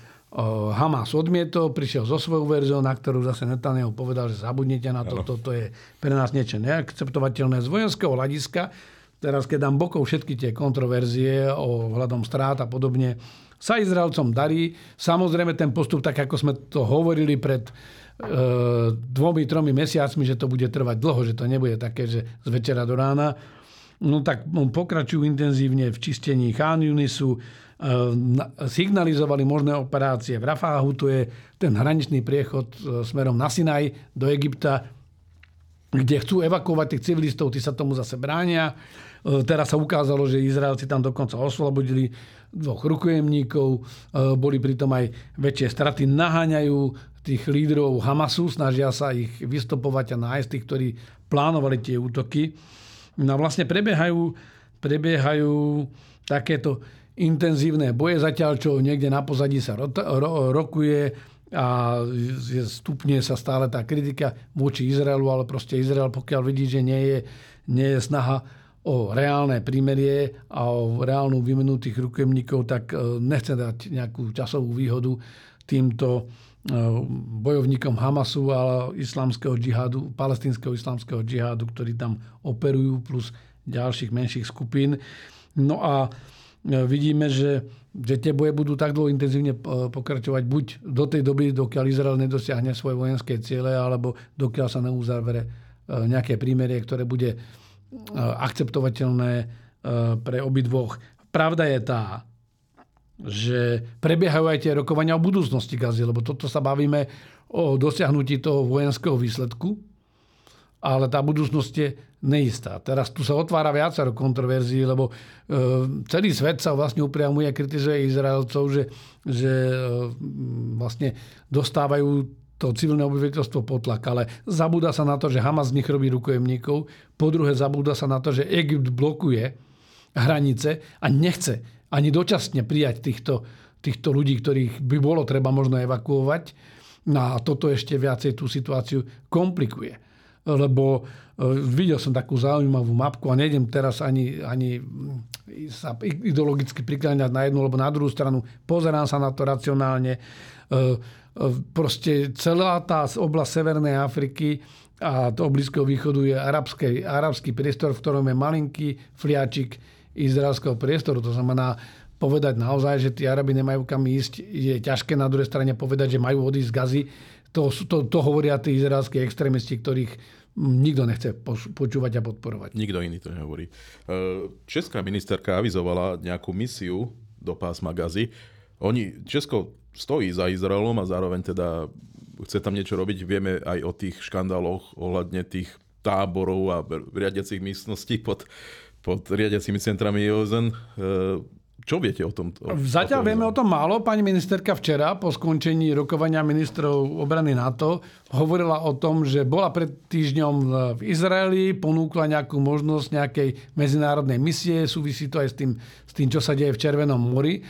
Hamas odmietol, prišiel so svojou verziou, na ktorú zase Netanyahu povedal, že zabudnite na to, toto je pre nás niečo neakceptovateľné z vojenského hľadiska. Teraz, keď dám bokov všetky tie kontroverzie o hľadom strát a podobne, sa Izraelcom darí. Samozrejme ten postup, tak ako sme to hovorili pred e, dvomi, tromi mesiacmi, že to bude trvať dlho, že to nebude také, že z večera do rána. No tak pokračujú intenzívne v čistení Chán Yunisu, e, signalizovali možné operácie v Rafáhu, to je ten hraničný priechod e, smerom na Sinaj do Egypta, kde chcú evakuovať tých civilistov, tí sa tomu zase bránia. Teraz sa ukázalo, že Izraelci tam dokonca oslobodili dvoch rukojemníkov, e, boli pritom aj väčšie straty, naháňajú tých lídrov Hamasu, snažia sa ich vystopovať a nájsť tých, ktorí plánovali tie útoky. No vlastne prebiehajú, prebiehajú takéto intenzívne boje, zatiaľ čo niekde na pozadí sa ro, ro, rokuje a stupne sa stále tá kritika voči Izraelu, ale proste Izrael, pokiaľ vidí, že nie je, nie je snaha o reálne prímerie a o reálnu výmenu tých rukojemníkov, tak e, nechce dať nejakú časovú výhodu týmto e, bojovníkom Hamasu a islamského džihadu, palestinského islamského džihadu, ktorí tam operujú, plus ďalších menších skupín. No a e, vidíme, že, že tie boje budú tak dlho intenzívne pokračovať buď do tej doby, dokiaľ Izrael nedosiahne svoje vojenské ciele, alebo dokiaľ sa neuzavere nejaké prímerie, ktoré bude akceptovateľné eh, pre obidvoch. Pravda je tá, že prebiehajú aj tie rokovania o budúcnosti Gazy, lebo toto sa bavíme o dosiahnutí toho vojenského výsledku, ale tá budúcnosť je neistá. Teraz tu sa otvára viacero kontroverzií, lebo eh, celý svet sa vlastne upriamuje a kritizuje Izraelcov, že, že vlastne dostávajú to civilné obyvateľstvo potlak, ale zabúda sa na to, že Hamas z nich robí rukojemníkov. Po druhé, zabúda sa na to, že Egypt blokuje hranice a nechce ani dočasne prijať týchto, týchto ľudí, ktorých by bolo treba možno evakuovať. No a toto ešte viacej tú situáciu komplikuje. Lebo e, videl som takú zaujímavú mapku a nejdem teraz ani, ani sa ideologicky prikláňať na jednu alebo na druhú stranu. Pozerám sa na to racionálne e, proste celá tá oblasť Severnej Afriky a toho Blízkeho východu je arabský, arabský priestor, v ktorom je malinký fliačik izraelského priestoru. To znamená, povedať naozaj, že tí Arabi nemajú kam ísť, je ťažké na druhej strane povedať, že majú odísť z Gazy. To, to, to hovoria tí izraelskí extrémisti, ktorých nikto nechce počúvať a podporovať. Nikto iný to nehovorí. E, česká ministerka avizovala nejakú misiu do pásma Gazy. Oni, Česko stojí za Izraelom a zároveň teda chce tam niečo robiť. Vieme aj o tých škandáloch ohľadne tých táborov a riadiacich miestností pod, pod riadiacimi centrami OSN. E, čo viete o tom? O, Zatiaľ o tom, vieme o tom málo. Pani ministerka včera po skončení rokovania ministrov obrany NATO hovorila o tom, že bola pred týždňom v Izraeli, ponúkla nejakú možnosť nejakej medzinárodnej misie, súvisí to aj s tým, s tým čo sa deje v Červenom mori.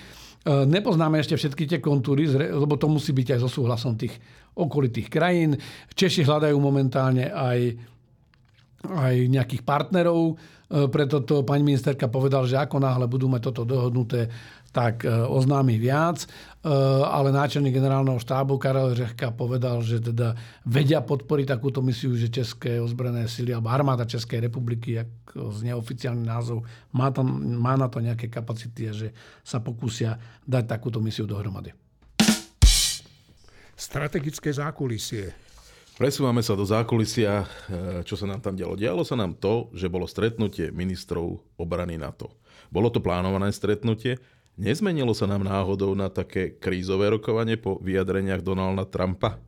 E, nepoznáme ešte všetky tie kontúry, lebo to musí byť aj so súhlasom tých okolitých krajín. Češi hľadajú momentálne aj, aj nejakých partnerov, e, preto to pani ministerka povedal, že ako náhle budú mať toto dohodnuté, tak e, oznámi viac. Ale náčelník generálneho štábu Karel Řehka povedal, že teda vedia podporiť takúto misiu, že České ozbrojené sily alebo armáda Českej republiky, ako z neoficiálny názov, má, tam, má na to nejaké kapacity a že sa pokúsia dať takúto misiu dohromady. Strategické zákulisie. Presúvame sa do zákulisia, e, čo sa nám tam dialo. Dialo sa nám to, že bolo stretnutie ministrov obrany NATO. Bolo to plánované stretnutie, nezmenilo sa nám náhodou na také krízové rokovanie po vyjadreniach Donalda Trumpa?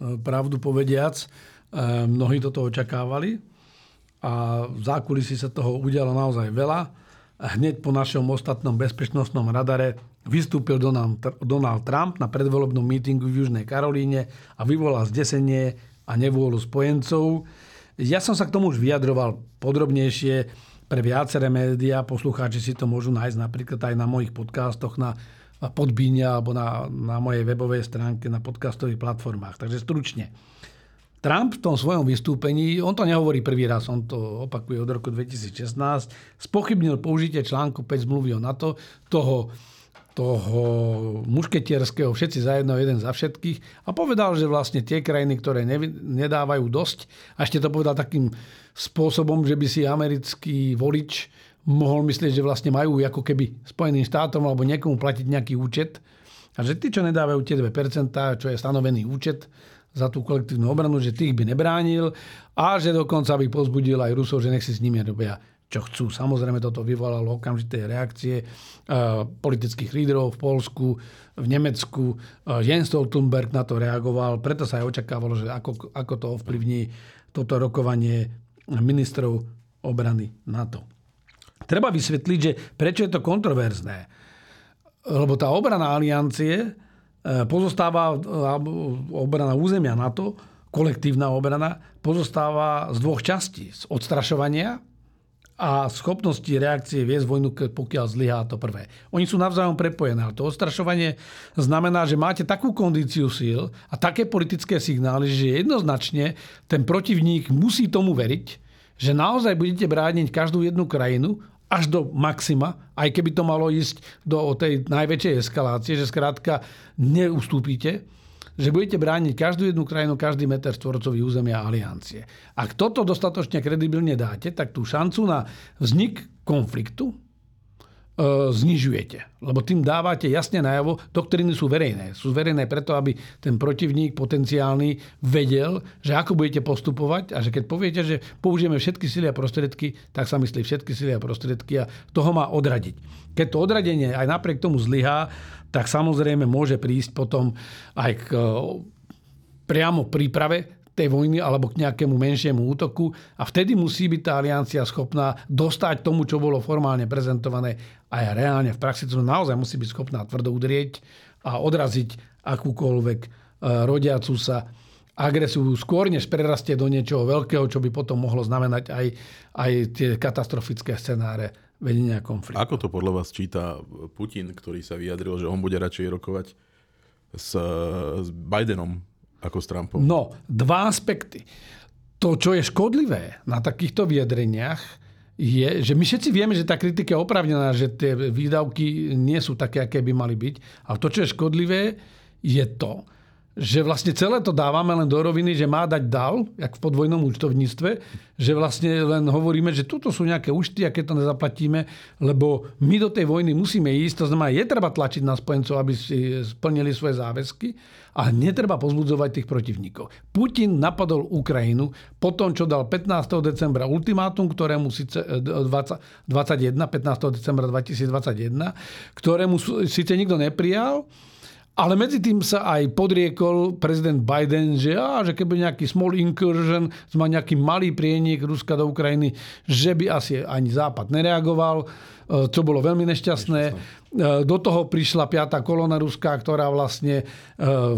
Pravdu povediac, e, mnohí toto očakávali a v zákulisí sa toho udialo naozaj veľa. Hneď po našom ostatnom bezpečnostnom radare vystúpil Donald Trump na predvolebnom mítingu v Južnej Karolíne a vyvolal zdesenie a nevôľu spojencov. Ja som sa k tomu už vyjadroval podrobnejšie pre viaceré médiá. Poslucháči si to môžu nájsť napríklad aj na mojich podcastoch na Podbíne alebo na, na mojej webovej stránke na podcastových platformách. Takže stručne. Trump v tom svojom vystúpení, on to nehovorí prvý raz, on to opakuje od roku 2016, spochybnil použitie článku 5 zmluvy o NATO, toho toho mušketierského, všetci za jedno, jeden za všetkých a povedal, že vlastne tie krajiny, ktoré nedávajú dosť, a ešte to povedal takým spôsobom, že by si americký volič mohol myslieť, že vlastne majú ako keby Spojeným štátom alebo niekomu platiť nejaký účet a že tí, čo nedávajú tie 2%, čo je stanovený účet za tú kolektívnu obranu, že tých by nebránil a že dokonca by pozbudil aj Rusov, že nech si s nimi robia čo chcú. Samozrejme toto vyvolalo okamžité reakcie uh, politických lídrov v Polsku, v Nemecku. Uh, Jens Stoltenberg na to reagoval, preto sa aj očakávalo, že ako, ako to ovplyvní toto rokovanie ministrov obrany NATO. Treba vysvetliť, že prečo je to kontroverzné. Lebo tá obrana aliancie uh, pozostáva, obrana územia NATO, kolektívna obrana, pozostáva z dvoch častí. Z odstrašovania a schopnosti reakcie viesť vojnu, pokiaľ zlyhá to prvé. Oni sú navzájom prepojené. A to odstrašovanie znamená, že máte takú kondíciu síl a také politické signály, že jednoznačne ten protivník musí tomu veriť, že naozaj budete brániť každú jednu krajinu až do maxima, aj keby to malo ísť do tej najväčšej eskalácie, že skrátka neustúpite že budete brániť každú jednu krajinu, každý meter stvorcový územia aliancie. Ak toto dostatočne kredibilne dáte, tak tú šancu na vznik konfliktu znižujete. Lebo tým dávate jasne najavo, doktriny sú verejné. Sú verejné preto, aby ten protivník potenciálny vedel, že ako budete postupovať a že keď poviete, že použijeme všetky sily a prostriedky, tak sa myslí všetky sily a prostriedky a toho má odradiť. Keď to odradenie aj napriek tomu zlyhá, tak samozrejme môže prísť potom aj k e, priamo príprave tej vojny alebo k nejakému menšiemu útoku a vtedy musí byť tá aliancia schopná dostať tomu, čo bolo formálne prezentované aj reálne v praxi. To naozaj musí byť schopná tvrdo udrieť a odraziť akúkoľvek e, rodiacu sa agresiu skôr, než prerastie do niečoho veľkého, čo by potom mohlo znamenať aj, aj tie katastrofické scenáre vedenia konfliktu. Ako to podľa vás číta Putin, ktorý sa vyjadril, že on bude radšej rokovať s, s Bidenom ako s Trumpom? No, dva aspekty. To, čo je škodlivé na takýchto vyjadreniach, je, že my všetci vieme, že tá kritika je opravnená, že tie výdavky nie sú také, aké by mali byť. Ale to, čo je škodlivé, je to, že vlastne celé to dávame len do roviny, že má dať dal, jak v podvojnom účtovníctve, že vlastne len hovoríme, že tuto sú nejaké účty a keď to nezaplatíme, lebo my do tej vojny musíme ísť, to znamená, je treba tlačiť na spojencov, aby si splnili svoje záväzky a netreba pozbudzovať tých protivníkov. Putin napadol Ukrajinu po tom, čo dal 15. decembra ultimátum, ktorému síce 20, 21, 15. decembra 2021, ktorému síce nikto neprijal, ale medzi tým sa aj podriekol prezident Biden, že, á, že keby nejaký small incursion, má nejaký malý prienik Ruska do Ukrajiny, že by asi ani Západ nereagoval, e, čo bolo veľmi nešťastné. nešťastné. Do toho prišla piata kolona Ruská, ktorá vlastne e,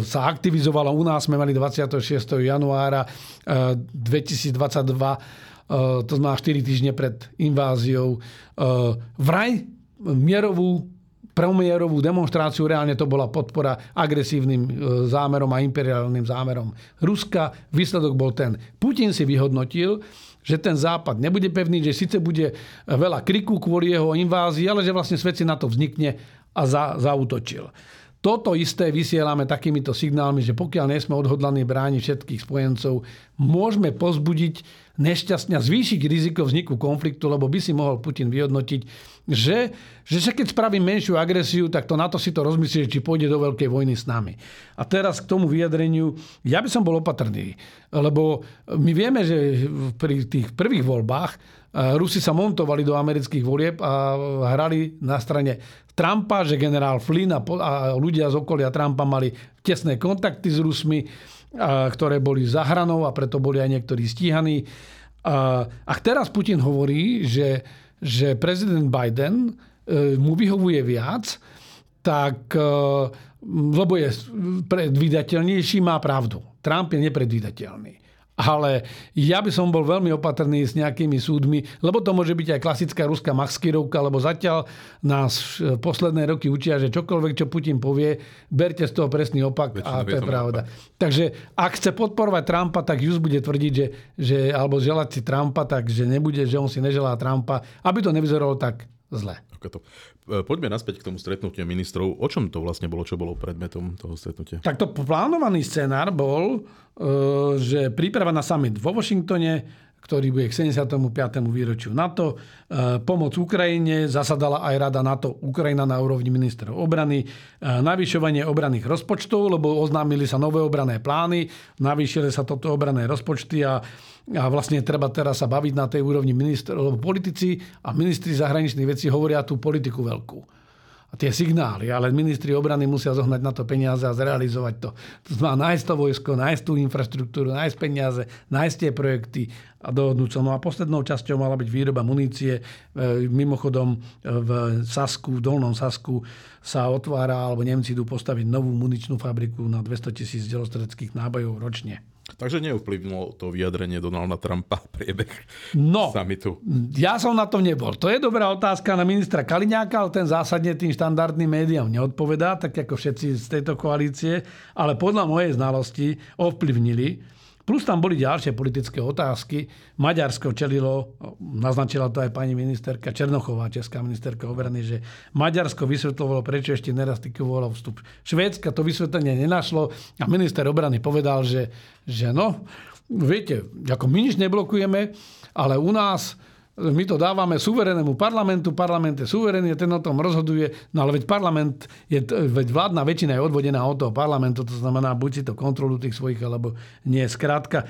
sa aktivizovala. U nás sme mali 26. januára 2022 e, to znamená 4 týždne pred inváziou, vraj mierovú premiérovú demonstráciu, reálne to bola podpora agresívnym e, zámerom a imperiálnym zámerom Ruska. Výsledok bol ten. Putin si vyhodnotil, že ten západ nebude pevný, že síce bude veľa kriku kvôli jeho invázii, ale že vlastne svet si na to vznikne a za, zautočil. Toto isté vysielame takýmito signálmi, že pokiaľ nie sme odhodlaní brániť všetkých spojencov, môžeme pozbudiť nešťastne zvýšiť riziko vzniku konfliktu, lebo by si mohol Putin vyhodnotiť, že, že sa keď spraví menšiu agresiu, tak to na to si to rozmyslí, či pôjde do veľkej vojny s nami. A teraz k tomu vyjadreniu, ja by som bol opatrný, lebo my vieme, že pri tých prvých voľbách Rusi sa montovali do amerických volieb a hrali na strane Trumpa, že generál Flynn a, ľudia z okolia Trumpa mali tesné kontakty s Rusmi, a, ktoré boli za hranou a preto boli aj niektorí stíhaní. A, a teraz Putin hovorí, že že prezident Biden mu vyhovuje viac, tak, lebo je predvídateľnejší, má pravdu. Trump je nepredvídateľný. Ale ja by som bol veľmi opatrný s nejakými súdmi, lebo to môže byť aj klasická ruská maskirovka, lebo zatiaľ nás posledné roky učia, že čokoľvek, čo Putin povie, berte z toho presný opak Väčšina a to je pravda. Opak. Takže ak chce podporovať Trumpa, tak just bude tvrdiť, že, že alebo želať si Trumpa, takže nebude, že on si neželá Trumpa, aby to nevyzeralo tak zle. E, poďme naspäť k tomu stretnutiu ministrov. O čom to vlastne bolo, čo bolo predmetom toho stretnutia? Tak to plánovaný scenár bol, e, že príprava na summit vo Washingtone, ktorý bude k 75. výročiu NATO. E, pomoc Ukrajine, zasadala aj Rada NATO Ukrajina na úrovni ministrov obrany. Navyšovanie obranných rozpočtov, lebo oznámili sa nové obrané plány, navýšili sa toto obrané rozpočty a a vlastne treba teraz sa baviť na tej úrovni minister, lebo politici a ministri zahraničných vecí hovoria tú politiku veľkú. A tie signály, ale ministri obrany musia zohnať na to peniaze a zrealizovať to. To znamená nájsť to vojsko, nájsť tú infraštruktúru, nájsť peniaze, nájsť tie projekty a dohodnúť sa. No a poslednou časťou mala byť výroba munície. E, mimochodom v Sasku, v Dolnom Sasku sa otvára, alebo Nemci idú postaviť novú muničnú fabriku na 200 tisíc delostreckých nábojov ročne. Takže neovplyvnilo to vyjadrenie Donalda Trumpa [laughs] priebeh no, samitu. Ja som na tom nebol. To je dobrá otázka na ministra Kaliňáka, ale ten zásadne tým štandardným médiám neodpovedá, tak ako všetci z tejto koalície, ale podľa mojej znalosti ovplyvnili Plus tam boli ďalšie politické otázky. Maďarsko čelilo, naznačila to aj pani ministerka Černochová, česká ministerka obrany, že Maďarsko vysvetľovalo, prečo ešte neratifikovalo vstup. Švédska to vysvetlenie nenašlo a minister obrany povedal, že, že no, viete, ako my nič neblokujeme, ale u nás my to dávame suverenému parlamentu, parlament je suverénny, ten o tom rozhoduje, no ale veď parlament, je, veď vládna väčšina je odvodená od toho parlamentu, to znamená, buď si to kontrolu tých svojich, alebo nie. Skrátka, e,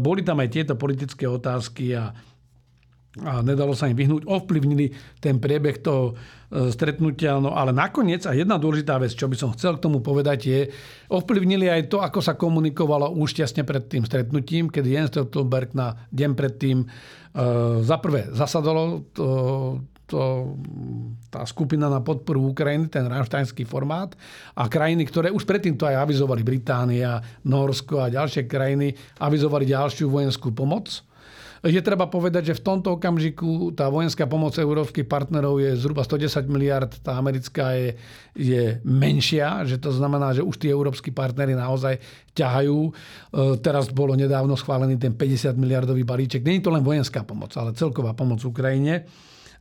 boli tam aj tieto politické otázky a, a nedalo sa im vyhnúť, ovplyvnili ten priebeh toho e, stretnutia, no ale nakoniec, a jedna dôležitá vec, čo by som chcel k tomu povedať, je, ovplyvnili aj to, ako sa komunikovalo už tesne pred tým stretnutím, kedy Jens Stoltenberg na deň predtým Eh, za prvé, zasadalo to, to, tá skupina na podporu Ukrajiny, ten raštajnský formát a krajiny, ktoré už predtým to aj avizovali, Británia, Norsko a ďalšie krajiny, avizovali ďalšiu vojenskú pomoc je treba povedať, že v tomto okamžiku tá vojenská pomoc európskych partnerov je zhruba 110 miliard, tá americká je, je menšia, že to znamená, že už tí európsky partnery naozaj ťahajú. E, teraz bolo nedávno schválený ten 50 miliardový balíček. Není to len vojenská pomoc, ale celková pomoc Ukrajine.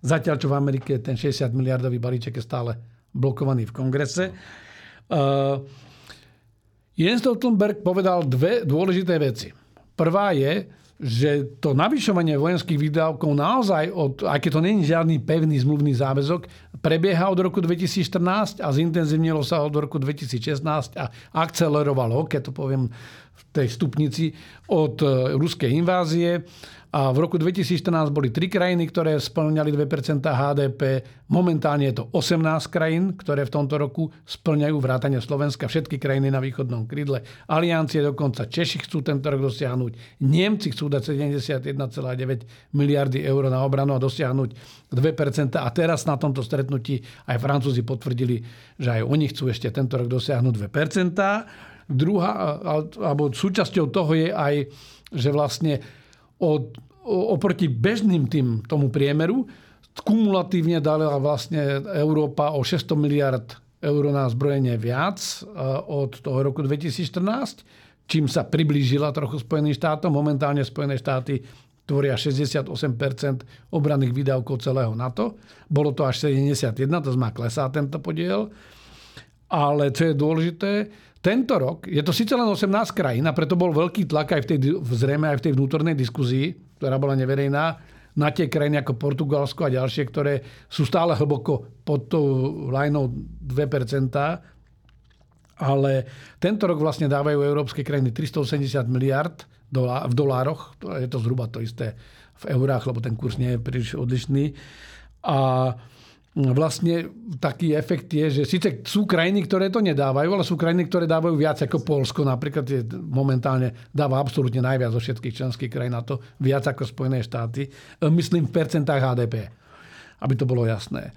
Zatiaľ, čo v Amerike ten 60 miliardový balíček je stále blokovaný v kongrese. Uh, Jens Stoltenberg povedal dve dôležité veci. Prvá je, že to navyšovanie vojenských výdavkov naozaj, od, aj keď to není žiadny pevný zmluvný záväzok, prebieha od roku 2014 a zintenzívnilo sa od roku 2016 a akcelerovalo, keď to poviem v tej stupnici, od e, ruskej invázie a v roku 2014 boli tri krajiny, ktoré splňali 2% HDP. Momentálne je to 18 krajín, ktoré v tomto roku splňajú vrátane Slovenska, všetky krajiny na východnom krydle. Aliancie dokonca Češi chcú tento rok dosiahnuť. Nemci chcú dať 71,9 miliardy eur na obranu a dosiahnuť 2%. A teraz na tomto stretnutí aj Francúzi potvrdili, že aj oni chcú ešte tento rok dosiahnuť 2%. Druhá, alebo súčasťou toho je aj, že vlastne od, oproti bežným tým, tomu priemeru kumulatívne dala vlastne Európa o 600 miliard eur na zbrojenie viac e, od toho roku 2014, čím sa priblížila trochu Spojeným štátom. Momentálne Spojené štáty tvoria 68% obranných výdavkov celého NATO. Bolo to až 71, to znamená klesá tento podiel. Ale čo je dôležité, tento rok, je to síce len 18 krajín a preto bol veľký tlak aj v tej, zrejme aj v tej vnútornej diskuzii, ktorá bola neverejná, na tie krajiny ako Portugalsko a ďalšie, ktoré sú stále hlboko pod tou lajnou 2%, ale tento rok vlastne dávajú európske krajiny 380 miliard v dolároch, je to zhruba to isté v eurách, lebo ten kurz nie je príliš odlišný. A vlastne taký efekt je, že síce sú krajiny, ktoré to nedávajú, ale sú krajiny, ktoré dávajú viac ako Polsko. Napríklad je momentálne dáva absolútne najviac zo všetkých členských krajín na to, viac ako Spojené štáty. E, myslím v percentách HDP, aby to bolo jasné.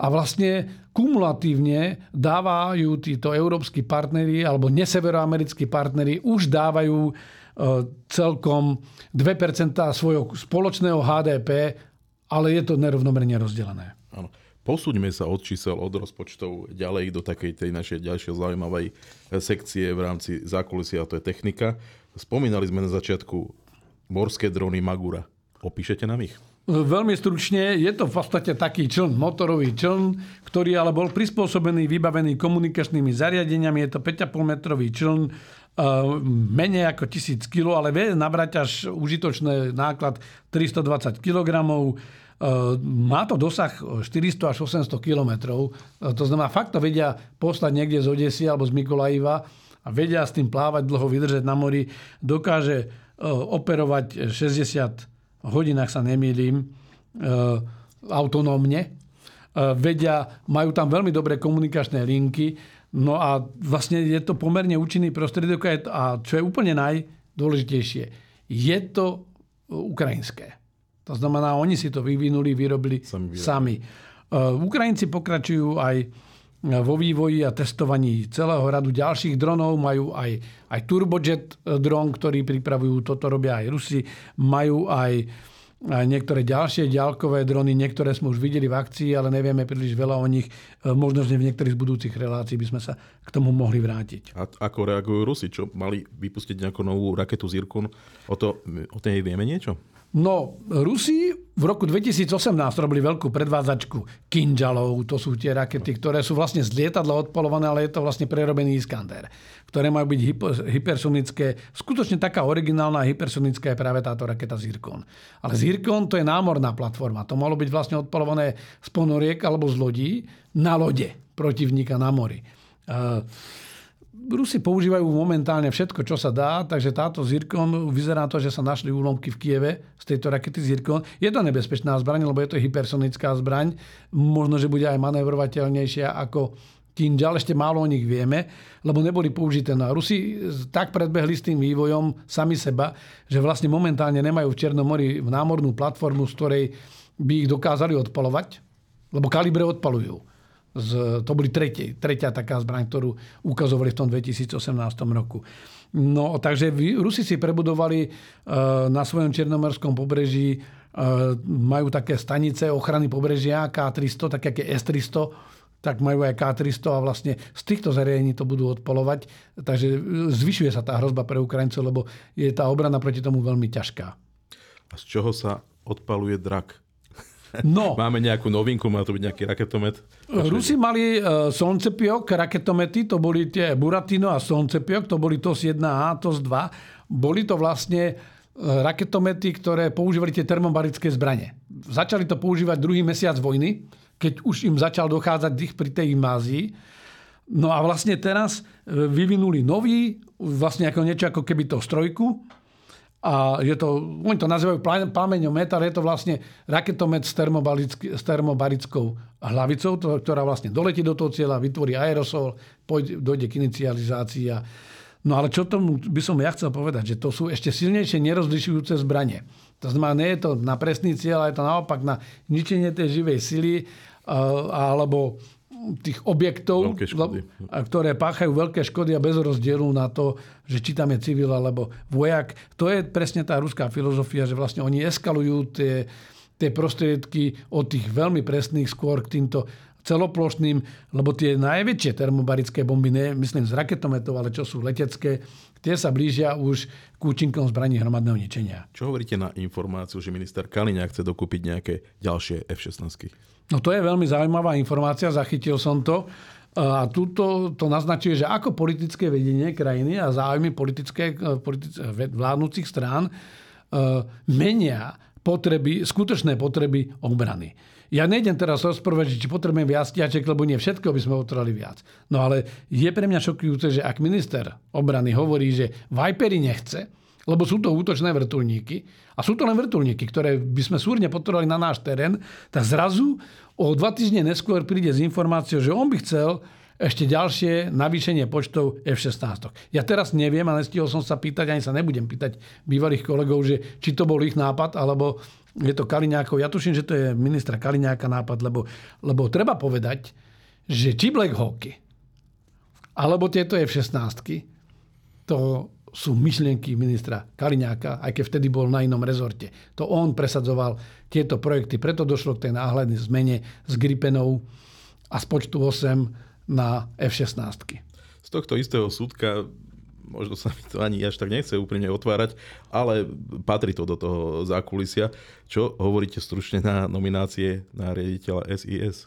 A vlastne kumulatívne dávajú títo európsky partneri alebo neseveroamerickí partneri už dávajú e, celkom 2% svojho spoločného HDP, ale je to nerovnomerne rozdelené. Áno. Posúďme sa od čísel, od rozpočtov ďalej do takej tej našej ďalšej zaujímavej sekcie v rámci zákulisia, a to je technika. Spomínali sme na začiatku morské drony Magura. Opíšete nám ich? Veľmi stručne, je to v podstate taký čln, motorový čln, ktorý ale bol prispôsobený, vybavený komunikačnými zariadeniami. Je to 5,5 metrový čln, menej ako 1000 kg, ale vie nabrať až užitočný náklad 320 kg má to dosah 400 až 800 kilometrov. Ehm, to znamená, fakt to vedia poslať niekde z Odesy alebo z Mikolajiva a vedia s tým plávať dlho, vydržať na mori. Dokáže ehm, operovať 60 hodín, ak sa nemýlim, autonómne. Vedia, majú tam veľmi dobré komunikačné linky. No a vlastne je to pomerne účinný prostriedok a čo je úplne najdôležitejšie, je to ukrajinské. To znamená, oni si to vyvinuli, vyrobili sami. sami. Uh, Ukrajinci pokračujú aj uh, vo vývoji a testovaní celého radu ďalších dronov. Majú aj, aj turbojet uh, dron, ktorý pripravujú, toto robia aj Rusi. Majú aj, aj niektoré ďalšie ďalkové drony, niektoré sme už videli v akcii, ale nevieme príliš veľa o nich. Možno, že v niektorých z budúcich relácií by sme sa k tomu mohli vrátiť. A ako reagujú Rusi? Čo mali vypustiť nejakú novú raketu Zirkun? O, to, o tej vieme niečo? No, Rusi v roku 2018 robili veľkú predvádzačku Kinžalov. To sú tie rakety, ktoré sú vlastne z lietadla odpolované, ale je to vlastne prerobený Iskander, ktoré majú byť hypersonické. Skutočne taká originálna hypersonická je práve táto raketa Zirkon. Ale Zirkon to je námorná platforma. To malo byť vlastne odpolované z ponoriek alebo z lodí na lode protivníka na mori. Uh, Rusi používajú momentálne všetko, čo sa dá, takže táto Zirkon, vyzerá to, že sa našli úlomky v Kieve z tejto rakety Zirkon. Je to nebezpečná zbraň, lebo je to hypersonická zbraň. Možno, že bude aj manévrovateľnejšia ako Kinžal, ešte málo o nich vieme, lebo neboli použité na Rusi. Tak predbehli s tým vývojom sami seba, že vlastne momentálne nemajú v Černom mori námornú platformu, z ktorej by ich dokázali odpalovať, lebo kalibre odpalujú z, to boli tretie, tretia taká zbraň, ktorú ukazovali v tom 2018 roku. No, takže Rusi si prebudovali uh, na svojom černomorskom pobreží uh, majú také stanice ochrany pobrežia K300, také aké S300, tak majú aj K300 a vlastne z týchto zariadení to budú odpolovať. Takže zvyšuje sa tá hrozba pre Ukrajincov, lebo je tá obrana proti tomu veľmi ťažká. A z čoho sa odpaluje drak? No. [laughs] Máme nejakú novinku, má to byť nejaký raketomet? Rusi mali uh, Soncepiok, raketomety, to boli tie Buratino a Soncepiok, to boli TOS 1A, TOS 2. Boli to vlastne uh, raketomety, ktoré používali tie termobarické zbranie. Začali to používať druhý mesiac vojny, keď už im začal dochádzať dých pri tej invázii. No a vlastne teraz e, vyvinuli nový, vlastne ako niečo ako keby to strojku, a je to, oni to nazývajú plameňomet, ale je to vlastne raketomet s, s termobarickou hlavicou, to, ktorá vlastne doletí do toho cieľa, vytvorí aerosol, pôjde, dojde k inicializácii. No ale čo tomu by som ja chcel povedať, že to sú ešte silnejšie nerozlišujúce zbranie. To znamená, nie je to na presný cieľ, ale je to naopak na ničenie tej živej sily, alebo tých objektov, ktoré páchajú veľké škody a bez rozdielu na to, že či tam je civil alebo vojak. To je presne tá ruská filozofia, že vlastne oni eskalujú tie, tie prostriedky od tých veľmi presných skôr k týmto celoplošným, lebo tie najväčšie termobarické bomby, ne, myslím z raketometov, ale čo sú letecké, tie sa blížia už k účinkom zbraní hromadného ničenia. Čo hovoríte na informáciu, že minister Kaliňák chce dokúpiť nejaké ďalšie F-16? No to je veľmi zaujímavá informácia, zachytil som to. A tuto to naznačuje, že ako politické vedenie krajiny a záujmy politické, eh, politické vládnúcich strán eh, menia potreby, skutočné potreby obrany. Ja nejdem teraz rozprávať, či potrebujem viac ťaček, lebo nie všetko by sme potrebovali viac. No ale je pre mňa šokujúce, že ak minister obrany hovorí, že Vipery nechce, lebo sú to útočné vrtulníky a sú to len vrtulníky, ktoré by sme súrne potrebovali na náš terén, tak zrazu o dva týždne neskôr príde s informáciou, že on by chcel ešte ďalšie navýšenie počtov F-16. Ja teraz neviem a nestihol som sa pýtať, ani sa nebudem pýtať bývalých kolegov, že či to bol ich nápad, alebo je to Kaliňákov. Ja tuším, že to je ministra Kaliňáka nápad, lebo, lebo treba povedať, že či Black Hawky, alebo tieto F-16, to sú myšlienky ministra Kaliňáka, aj keď vtedy bol na inom rezorte. To on presadzoval tieto projekty, preto došlo k tej náhľadnej zmene z Gripenov a z počtu 8 na F-16. Z tohto istého súdka možno sa mi to ani až tak nechce úplne otvárať, ale patrí to do toho zákulisia. Čo hovoríte stručne na nominácie na riaditeľa SIS?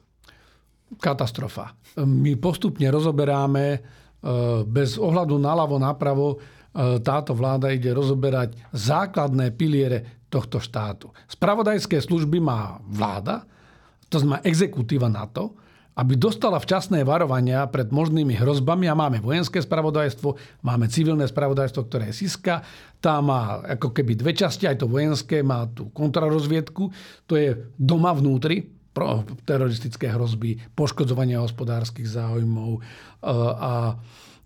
Katastrofa. My postupne rozoberáme e, bez ohľadu naľavo, napravo, táto vláda ide rozoberať základné piliere tohto štátu. Spravodajské služby má vláda, to znamená exekutíva NATO, aby dostala včasné varovania pred možnými hrozbami. A máme vojenské spravodajstvo, máme civilné spravodajstvo, ktoré je SISKA, tá má ako keby dve časti, aj to vojenské má tú kontrarozviedku, to je doma vnútri, teroristické hrozby, poškodzovanie hospodárskych záujmov e, a,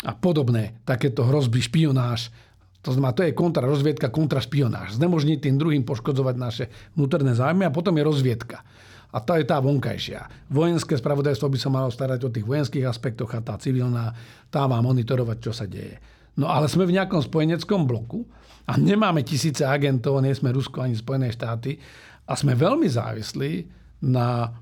a podobné takéto hrozby, špionáž. To znamená, to je kontrarozviedka, kontrašpionáž. Znemožniť tým druhým poškodzovať naše vnútorné záujmy a potom je rozviedka. A to je tá vonkajšia. Vojenské spravodajstvo by sa malo starať o tých vojenských aspektoch a tá civilná, tá má monitorovať, čo sa deje. No ale sme v nejakom spojeneckom bloku a nemáme tisíce agentov, nie sme Rusko ani Spojené štáty a sme veľmi závislí na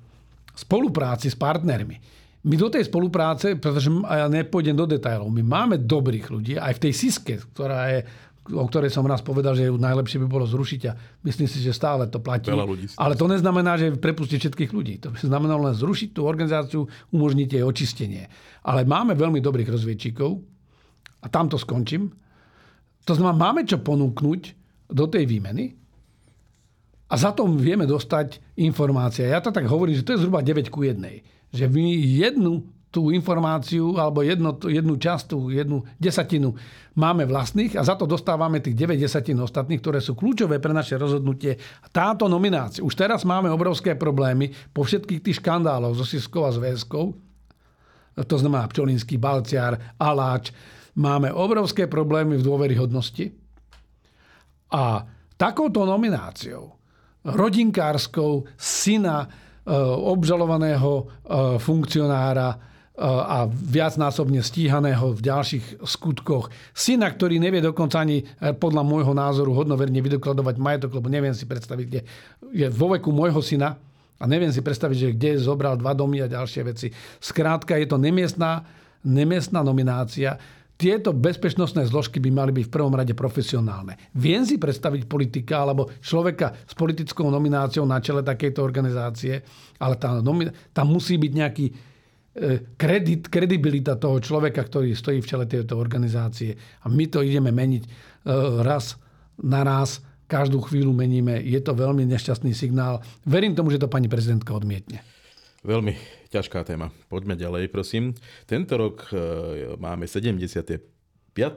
spolupráci s partnermi. My do tej spolupráce, pretože ja nepôjdem do detajlov, my máme dobrých ľudí aj v tej SISKE, ktorá je o ktorej som raz povedal, že najlepšie by bolo zrušiť a myslím si, že stále to platí. Ale to neznamená, že prepustiť všetkých ľudí. To by znamenalo len zrušiť tú organizáciu, umožniť jej očistenie. Ale máme veľmi dobrých rozviedčíkov a tam to skončím. To znamená, máme čo ponúknuť do tej výmeny a za to vieme dostať informácie. Ja to tak hovorím, že to je zhruba 9 ku 1. Že my jednu tú informáciu alebo jedno, jednu časť, tú jednu desatinu máme vlastných a za to dostávame tých 9 desatín ostatných, ktoré sú kľúčové pre naše rozhodnutie. Táto nominácia. Už teraz máme obrovské problémy po všetkých tých škandáloch so Siskou a Zväzkou. To znamená Pčolinský, Balciar, Aláč. Máme obrovské problémy v dôveryhodnosti. A takouto nomináciou, rodinkárskou syna obžalovaného e, funkcionára a viacnásobne stíhaného v ďalších skutkoch. Syna, ktorý nevie dokonca ani podľa môjho názoru hodnoverne vydokladovať majetok, lebo neviem si predstaviť, kde je vo veku môjho syna a neviem si predstaviť, že kde zobral dva domy a ďalšie veci. Skrátka, je to nemiestná, nemiestná nominácia. Tieto bezpečnostné zložky by mali byť v prvom rade profesionálne. Viem si predstaviť politika alebo človeka s politickou nomináciou na čele takejto organizácie, ale tá, tam musí byť nejaký E, kredit, kredibilita toho človeka, ktorý stojí v čele tejto organizácie. A my to ideme meniť e, raz na raz, každú chvíľu meníme. Je to veľmi nešťastný signál. Verím tomu, že to pani prezidentka odmietne. Veľmi ťažká téma. Poďme ďalej, prosím. Tento rok e, máme 75.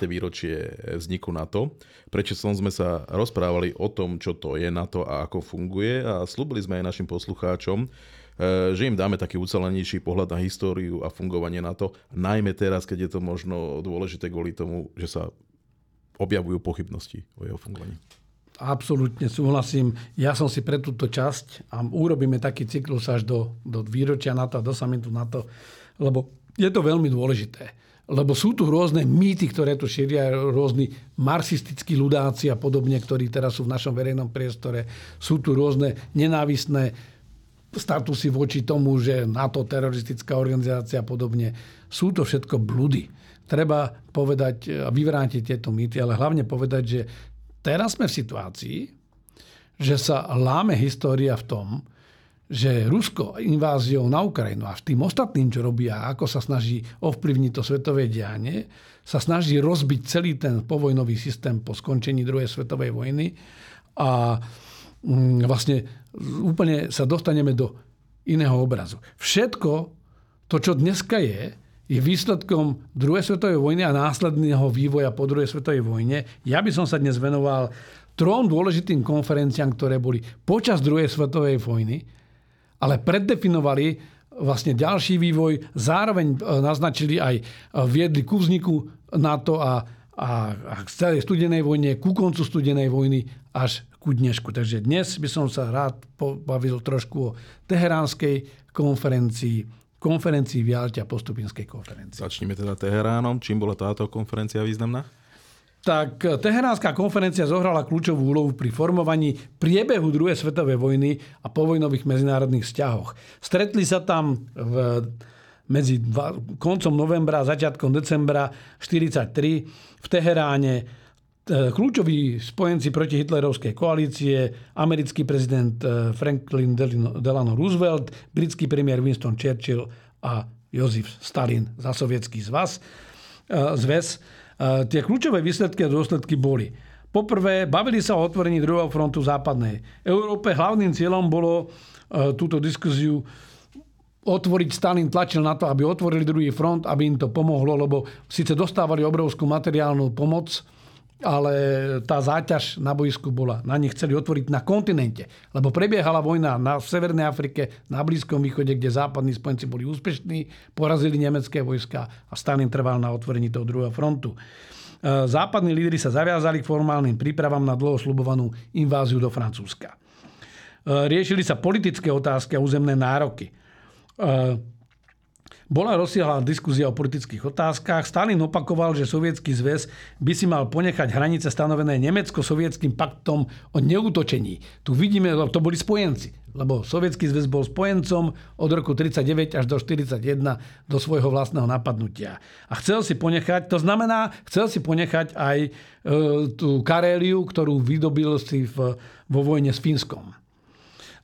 výročie vzniku NATO. Prečo som sme sa rozprávali o tom, čo to je NATO a ako funguje a slúbili sme aj našim poslucháčom, Eh, že im dáme taký ucelenejší pohľad na históriu a fungovanie na to, najmä teraz, keď je to možno dôležité kvôli tomu, že sa objavujú pochybnosti o jeho fungovaní. Absolútne súhlasím. Ja som si pre túto časť a urobíme taký cyklus až do, do výročia NATO a do samitu NATO, lebo je to veľmi dôležité. Lebo sú tu rôzne mýty, ktoré tu šíria, rôzni marxistickí ľudáci a podobne, ktorí teraz sú v našom verejnom priestore. Sú tu rôzne nenávisné statusy voči tomu, že NATO teroristická organizácia a podobne. Sú to všetko bludy. Treba povedať a vyvrátiť tieto mýty, ale hlavne povedať, že teraz sme v situácii, že sa láme história v tom, že Rusko inváziou na Ukrajinu a tým ostatným, čo robia, ako sa snaží ovplyvniť to svetové dianie, sa snaží rozbiť celý ten povojnový systém po skončení druhej svetovej vojny a mm, vlastne úplne sa dostaneme do iného obrazu. Všetko to, čo dneska je, je výsledkom druhej svetovej vojny a následného vývoja po druhej svetovej vojne. Ja by som sa dnes venoval trom dôležitým konferenciám, ktoré boli počas druhej svetovej vojny, ale preddefinovali vlastne ďalší vývoj, zároveň e, naznačili aj, e, viedli ku vzniku NATO a, a, a k celej studenej vojne, ku koncu studenej vojny až ku dnešku. Takže dnes by som sa rád pobavil trošku o teheránskej konferencii, konferencii v Jalte a postupinskej konferencii. Začneme teda Teheránom. Čím bola táto konferencia významná? tak Teheránska konferencia zohrala kľúčovú úlohu pri formovaní priebehu druhej svetovej vojny a povojnových medzinárodných vzťahoch. Stretli sa tam v, medzi dva, koncom novembra a začiatkom decembra 1943 v Teheráne kľúčoví spojenci proti hitlerovskej koalície, americký prezident e, Franklin Delano Roosevelt, britský premiér Winston Churchill a Jozef Stalin za sovietský zvaz, e, zväz. Tie kľúčové výsledky a dôsledky boli. Poprvé, bavili sa o otvorení druhého frontu západnej Európe. Hlavným cieľom bolo e, túto diskuziu otvoriť. Stalin tlačil na to, aby otvorili druhý front, aby im to pomohlo, lebo síce dostávali obrovskú materiálnu pomoc, ale tá záťaž na boisku bola. Na nich chceli otvoriť na kontinente, lebo prebiehala vojna na, Severnej Afrike, na Blízkom východe, kde západní spojenci boli úspešní, porazili nemecké vojska a Stalin trval na otvorení toho druhého frontu. E, západní lídry sa zaviazali k formálnym prípravám na dlho slubovanú inváziu do Francúzska. E, riešili sa politické otázky a územné nároky. Bola rozsiahla diskuzia o politických otázkach. Stalin opakoval, že Sovietský zväz by si mal ponechať hranice stanovené Nemecko-sovietským paktom o neútočení. Tu vidíme, to boli spojenci, lebo Sovietský zväz bol spojencom od roku 39 až do 41 do svojho vlastného napadnutia. A chcel si ponechať, to znamená, chcel si ponechať aj e, tú Karéliu, ktorú vydobil si v, vo vojne s Fínskom.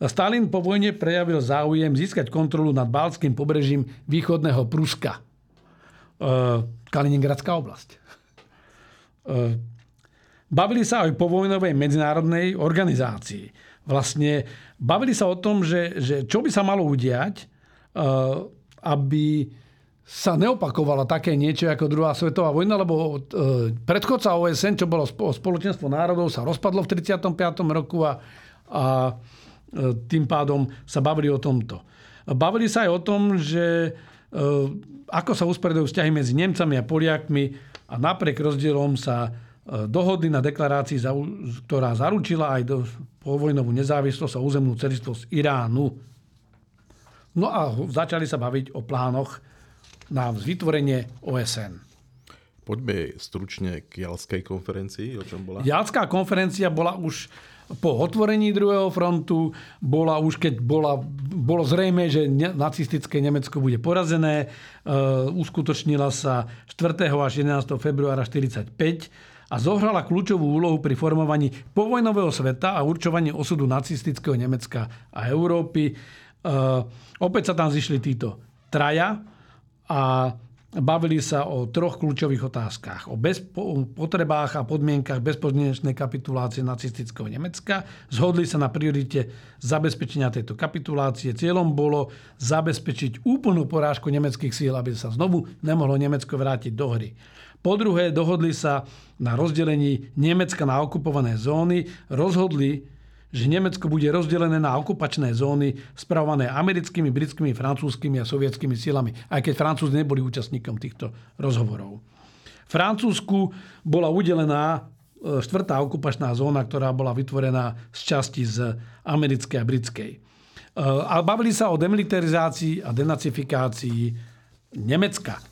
Stalin po vojne prejavil záujem získať kontrolu nad Balckým pobrežím východného Pruska. E, Kaliningradská oblasť. E, bavili sa aj po vojnovej medzinárodnej organizácii. Vlastne bavili sa o tom, že, že čo by sa malo udiať, e, aby sa neopakovala také niečo ako druhá svetová vojna, lebo predchodca OSN, čo bolo spoločenstvo národov, sa rozpadlo v 35. roku a, a tým pádom sa bavili o tomto. Bavili sa aj o tom, že e, ako sa usporiadajú vzťahy medzi Nemcami a Poliakmi a napriek rozdielom sa e, dohodli na deklarácii, ktorá zaručila aj do povojnovú nezávislosť a územnú celistvosť Iránu. No a začali sa baviť o plánoch na vytvorenie OSN. Poďme stručne k Jalskej konferencii, o čom bola? Jalská konferencia bola už po otvorení druhého frontu bola už, keď bola, bolo zrejme, že nacistické Nemecko bude porazené, uh, uskutočnila sa 4. až 11. februára 1945 a zohrala kľúčovú úlohu pri formovaní povojnového sveta a určovaní osudu nacistického Nemecka a Európy. Uh, opäť sa tam zišli títo traja a Bavili sa o troch kľúčových otázkach. O bezpo- potrebách a podmienkach bezpodmienečnej kapitulácie nacistického Nemecka. Zhodli sa na priorite zabezpečenia tejto kapitulácie. Cieľom bolo zabezpečiť úplnú porážku nemeckých síl, aby sa znovu nemohlo Nemecko vrátiť do hry. Po druhé, dohodli sa na rozdelení Nemecka na okupované zóny. Rozhodli že Nemecko bude rozdelené na okupačné zóny spravované americkými, britskými, francúzskými a sovietskými silami, aj keď Francúzi neboli účastníkom týchto rozhovorov. Francúzsku bola udelená e, štvrtá okupačná zóna, ktorá bola vytvorená z časti z americkej a britskej. E, a bavili sa o demilitarizácii a denacifikácii Nemecka.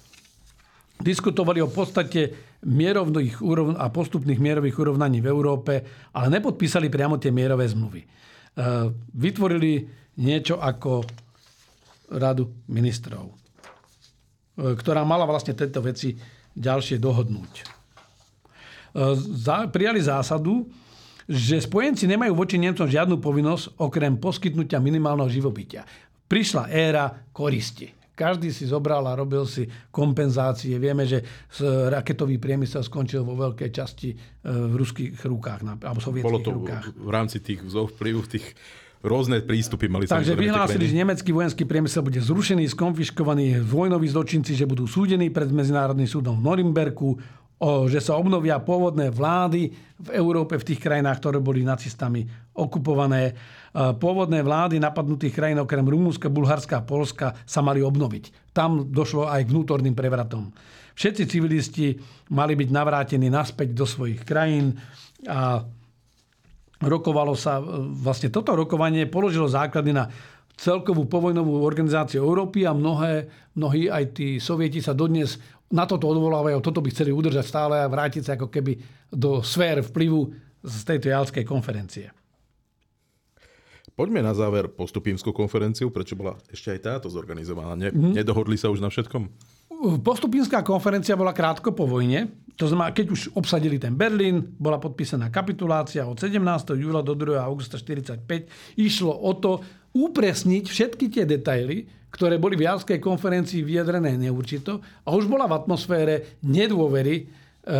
Diskutovali o podstate mierovných úrov- a postupných mierových urovnaní v Európe, ale nepodpísali priamo tie mierové zmluvy. E, vytvorili niečo ako radu ministrov, e, ktorá mala vlastne tieto veci ďalšie dohodnúť. E, prijali zásadu, že spojenci nemajú voči Nemcom žiadnu povinnosť okrem poskytnutia minimálneho živobytia. Prišla éra koristi. Každý si zobral a robil si kompenzácie. Vieme, že raketový priemysel skončil vo veľkej časti e, v ruských rukách, alebo sovietských Bolo to rukách. v rámci tých vplyvu tých rôzne prístupy mali Takže vyhlásili, že nemecký vojenský priemysel bude zrušený, skonfiškovaný, vojnoví zločinci, že budú súdení pred Medzinárodným súdom v Norimberku, že sa obnovia pôvodné vlády v Európe, v tých krajinách, ktoré boli nacistami okupované. E, pôvodné vlády napadnutých krajín, okrem Rumúnska, Bulharska a Polska, sa mali obnoviť. Tam došlo aj k vnútorným prevratom. Všetci civilisti mali byť navrátení naspäť do svojich krajín a rokovalo sa, e, vlastne toto rokovanie položilo základy na celkovú povojnovú organizáciu Európy a mnohé, mnohí aj tí sovieti sa dodnes na toto odvolávajú, toto by chceli udržať stále a vrátiť sa ako keby do sfér vplyvu z tejto jalskej konferencie. Poďme na záver postupímskú konferenciu, prečo bola ešte aj táto zorganizovaná. Ne, mm. Nedohodli sa už na všetkom? Postupínska konferencia bola krátko po vojne. To znamená, keď už obsadili ten Berlín, bola podpísaná kapitulácia od 17. júla do 2. augusta 1945. Išlo o to upresniť všetky tie detaily, ktoré boli v Jalskej konferencii vyjadrené neurčito a už bola v atmosfére nedôvery e,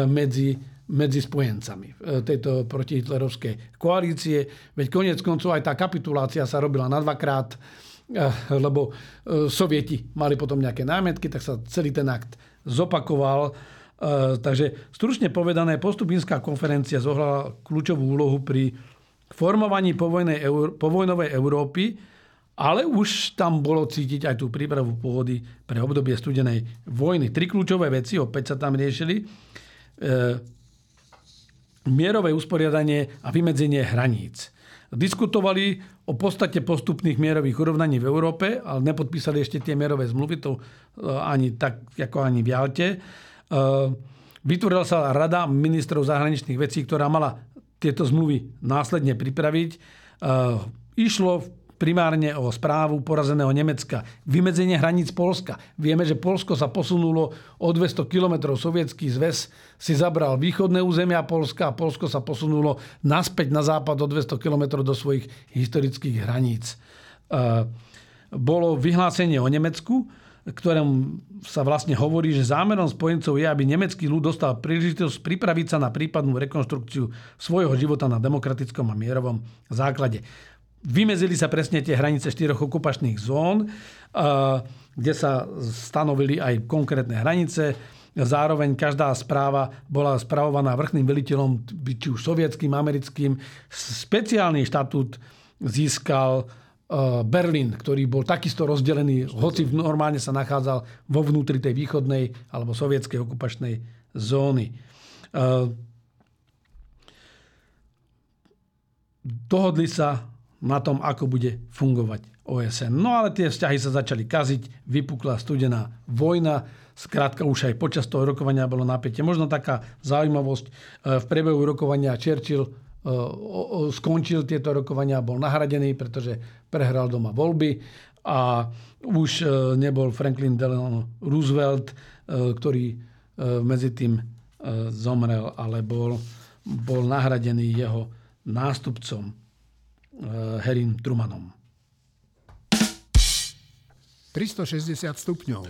medzi, medzi spojencami e, tejto protihitlerovskej koalície. Veď konec koncov aj tá kapitulácia sa robila na dvakrát, e, lebo sovieti mali potom nejaké námetky, tak sa celý ten akt zopakoval. Takže stručne povedané, postupinská konferencia zohrala kľúčovú úlohu pri formovaní povojnej, povojnovej Európy, ale už tam bolo cítiť aj tú prípravu pôvody pre obdobie studenej vojny. Tri kľúčové veci opäť sa tam riešili. E, mierové usporiadanie a vymedzenie hraníc. Diskutovali o podstate postupných mierových urovnaní v Európe, ale nepodpísali ešte tie mierové zmluvy, to e, ani tak, ako ani v Jalte. E, vytvorila sa rada ministrov zahraničných vecí, ktorá mala tieto zmluvy následne pripraviť. E, išlo primárne o správu porazeného Nemecka. Vymedzenie hraníc Polska. Vieme, že Polsko sa posunulo o 200 km. Sovietský zväz si zabral východné územia Polska a Polsko sa posunulo naspäť na západ o 200 km do svojich historických hraníc. E, bolo vyhlásenie o Nemecku, ktorom sa vlastne hovorí, že zámerom spojencov je, aby nemecký ľud dostal príležitosť pripraviť sa na prípadnú rekonštrukciu svojho života na demokratickom a mierovom základe. Vymezili sa presne tie hranice štyroch okupačných zón, kde sa stanovili aj konkrétne hranice. Zároveň každá správa bola spravovaná vrchným veliteľom, či už sovietským, americkým. Speciálny štatút získal Berlín, ktorý bol takisto rozdelený, hoci normálne sa nachádzal vo vnútri tej východnej alebo sovietskej okupačnej zóny. Dohodli sa na tom, ako bude fungovať OSN. No ale tie vzťahy sa začali kaziť, vypukla studená vojna, skrátka už aj počas toho rokovania bolo napätie. Možno taká zaujímavosť, e, v priebehu rokovania Churchill skončil tieto rokovania, bol nahradený, pretože prehral doma voľby a už e, nebol Franklin Delano Roosevelt, ktorý medzi tým zomrel, ale bol, bol nahradený jeho nástupcom. Harrym Trumanom. 360 stupňov.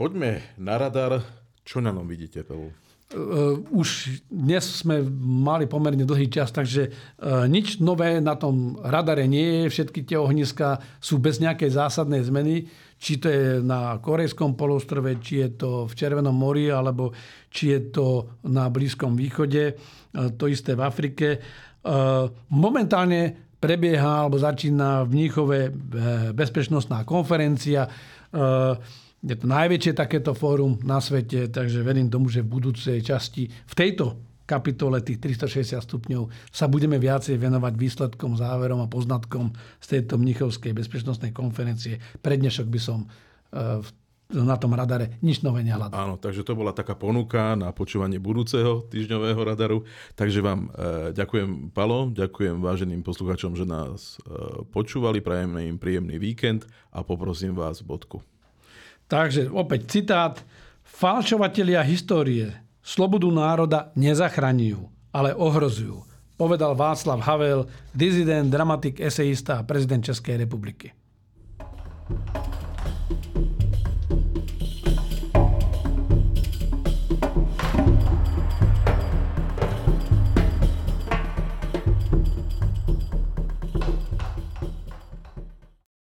Poďme na radar. Čo na ňom vidíte, Pavel? Uh, už dnes sme mali pomerne dlhý čas, takže uh, nič nové na tom radare nie je. Všetky tie ohniska sú bez nejakej zásadnej zmeny. Či to je na Korejskom polostrove, či je to v Červenom mori, alebo či je to na Blízkom východe. Uh, to isté v Afrike. Momentálne prebieha alebo začína v Mníchove bezpečnostná konferencia. Je to najväčšie takéto fórum na svete, takže verím tomu, že v budúcej časti v tejto kapitole tých 360 stupňov sa budeme viacej venovať výsledkom, záverom a poznatkom z tejto Mnichovskej bezpečnostnej konferencie. Prednešok by som v na tom radare nič nové nehľadá. Áno, takže to bola taká ponuka na počúvanie budúceho týždňového radaru. Takže vám e, ďakujem, Palo, ďakujem váženým posluchačom, že nás e, počúvali, prajeme im príjemný víkend a poprosím vás bodku. Takže opäť citát. Falšovatelia histórie slobodu národa nezachraňujú, ale ohrozujú. Povedal Václav Havel, dizident, dramatik, esejista a prezident Českej republiky.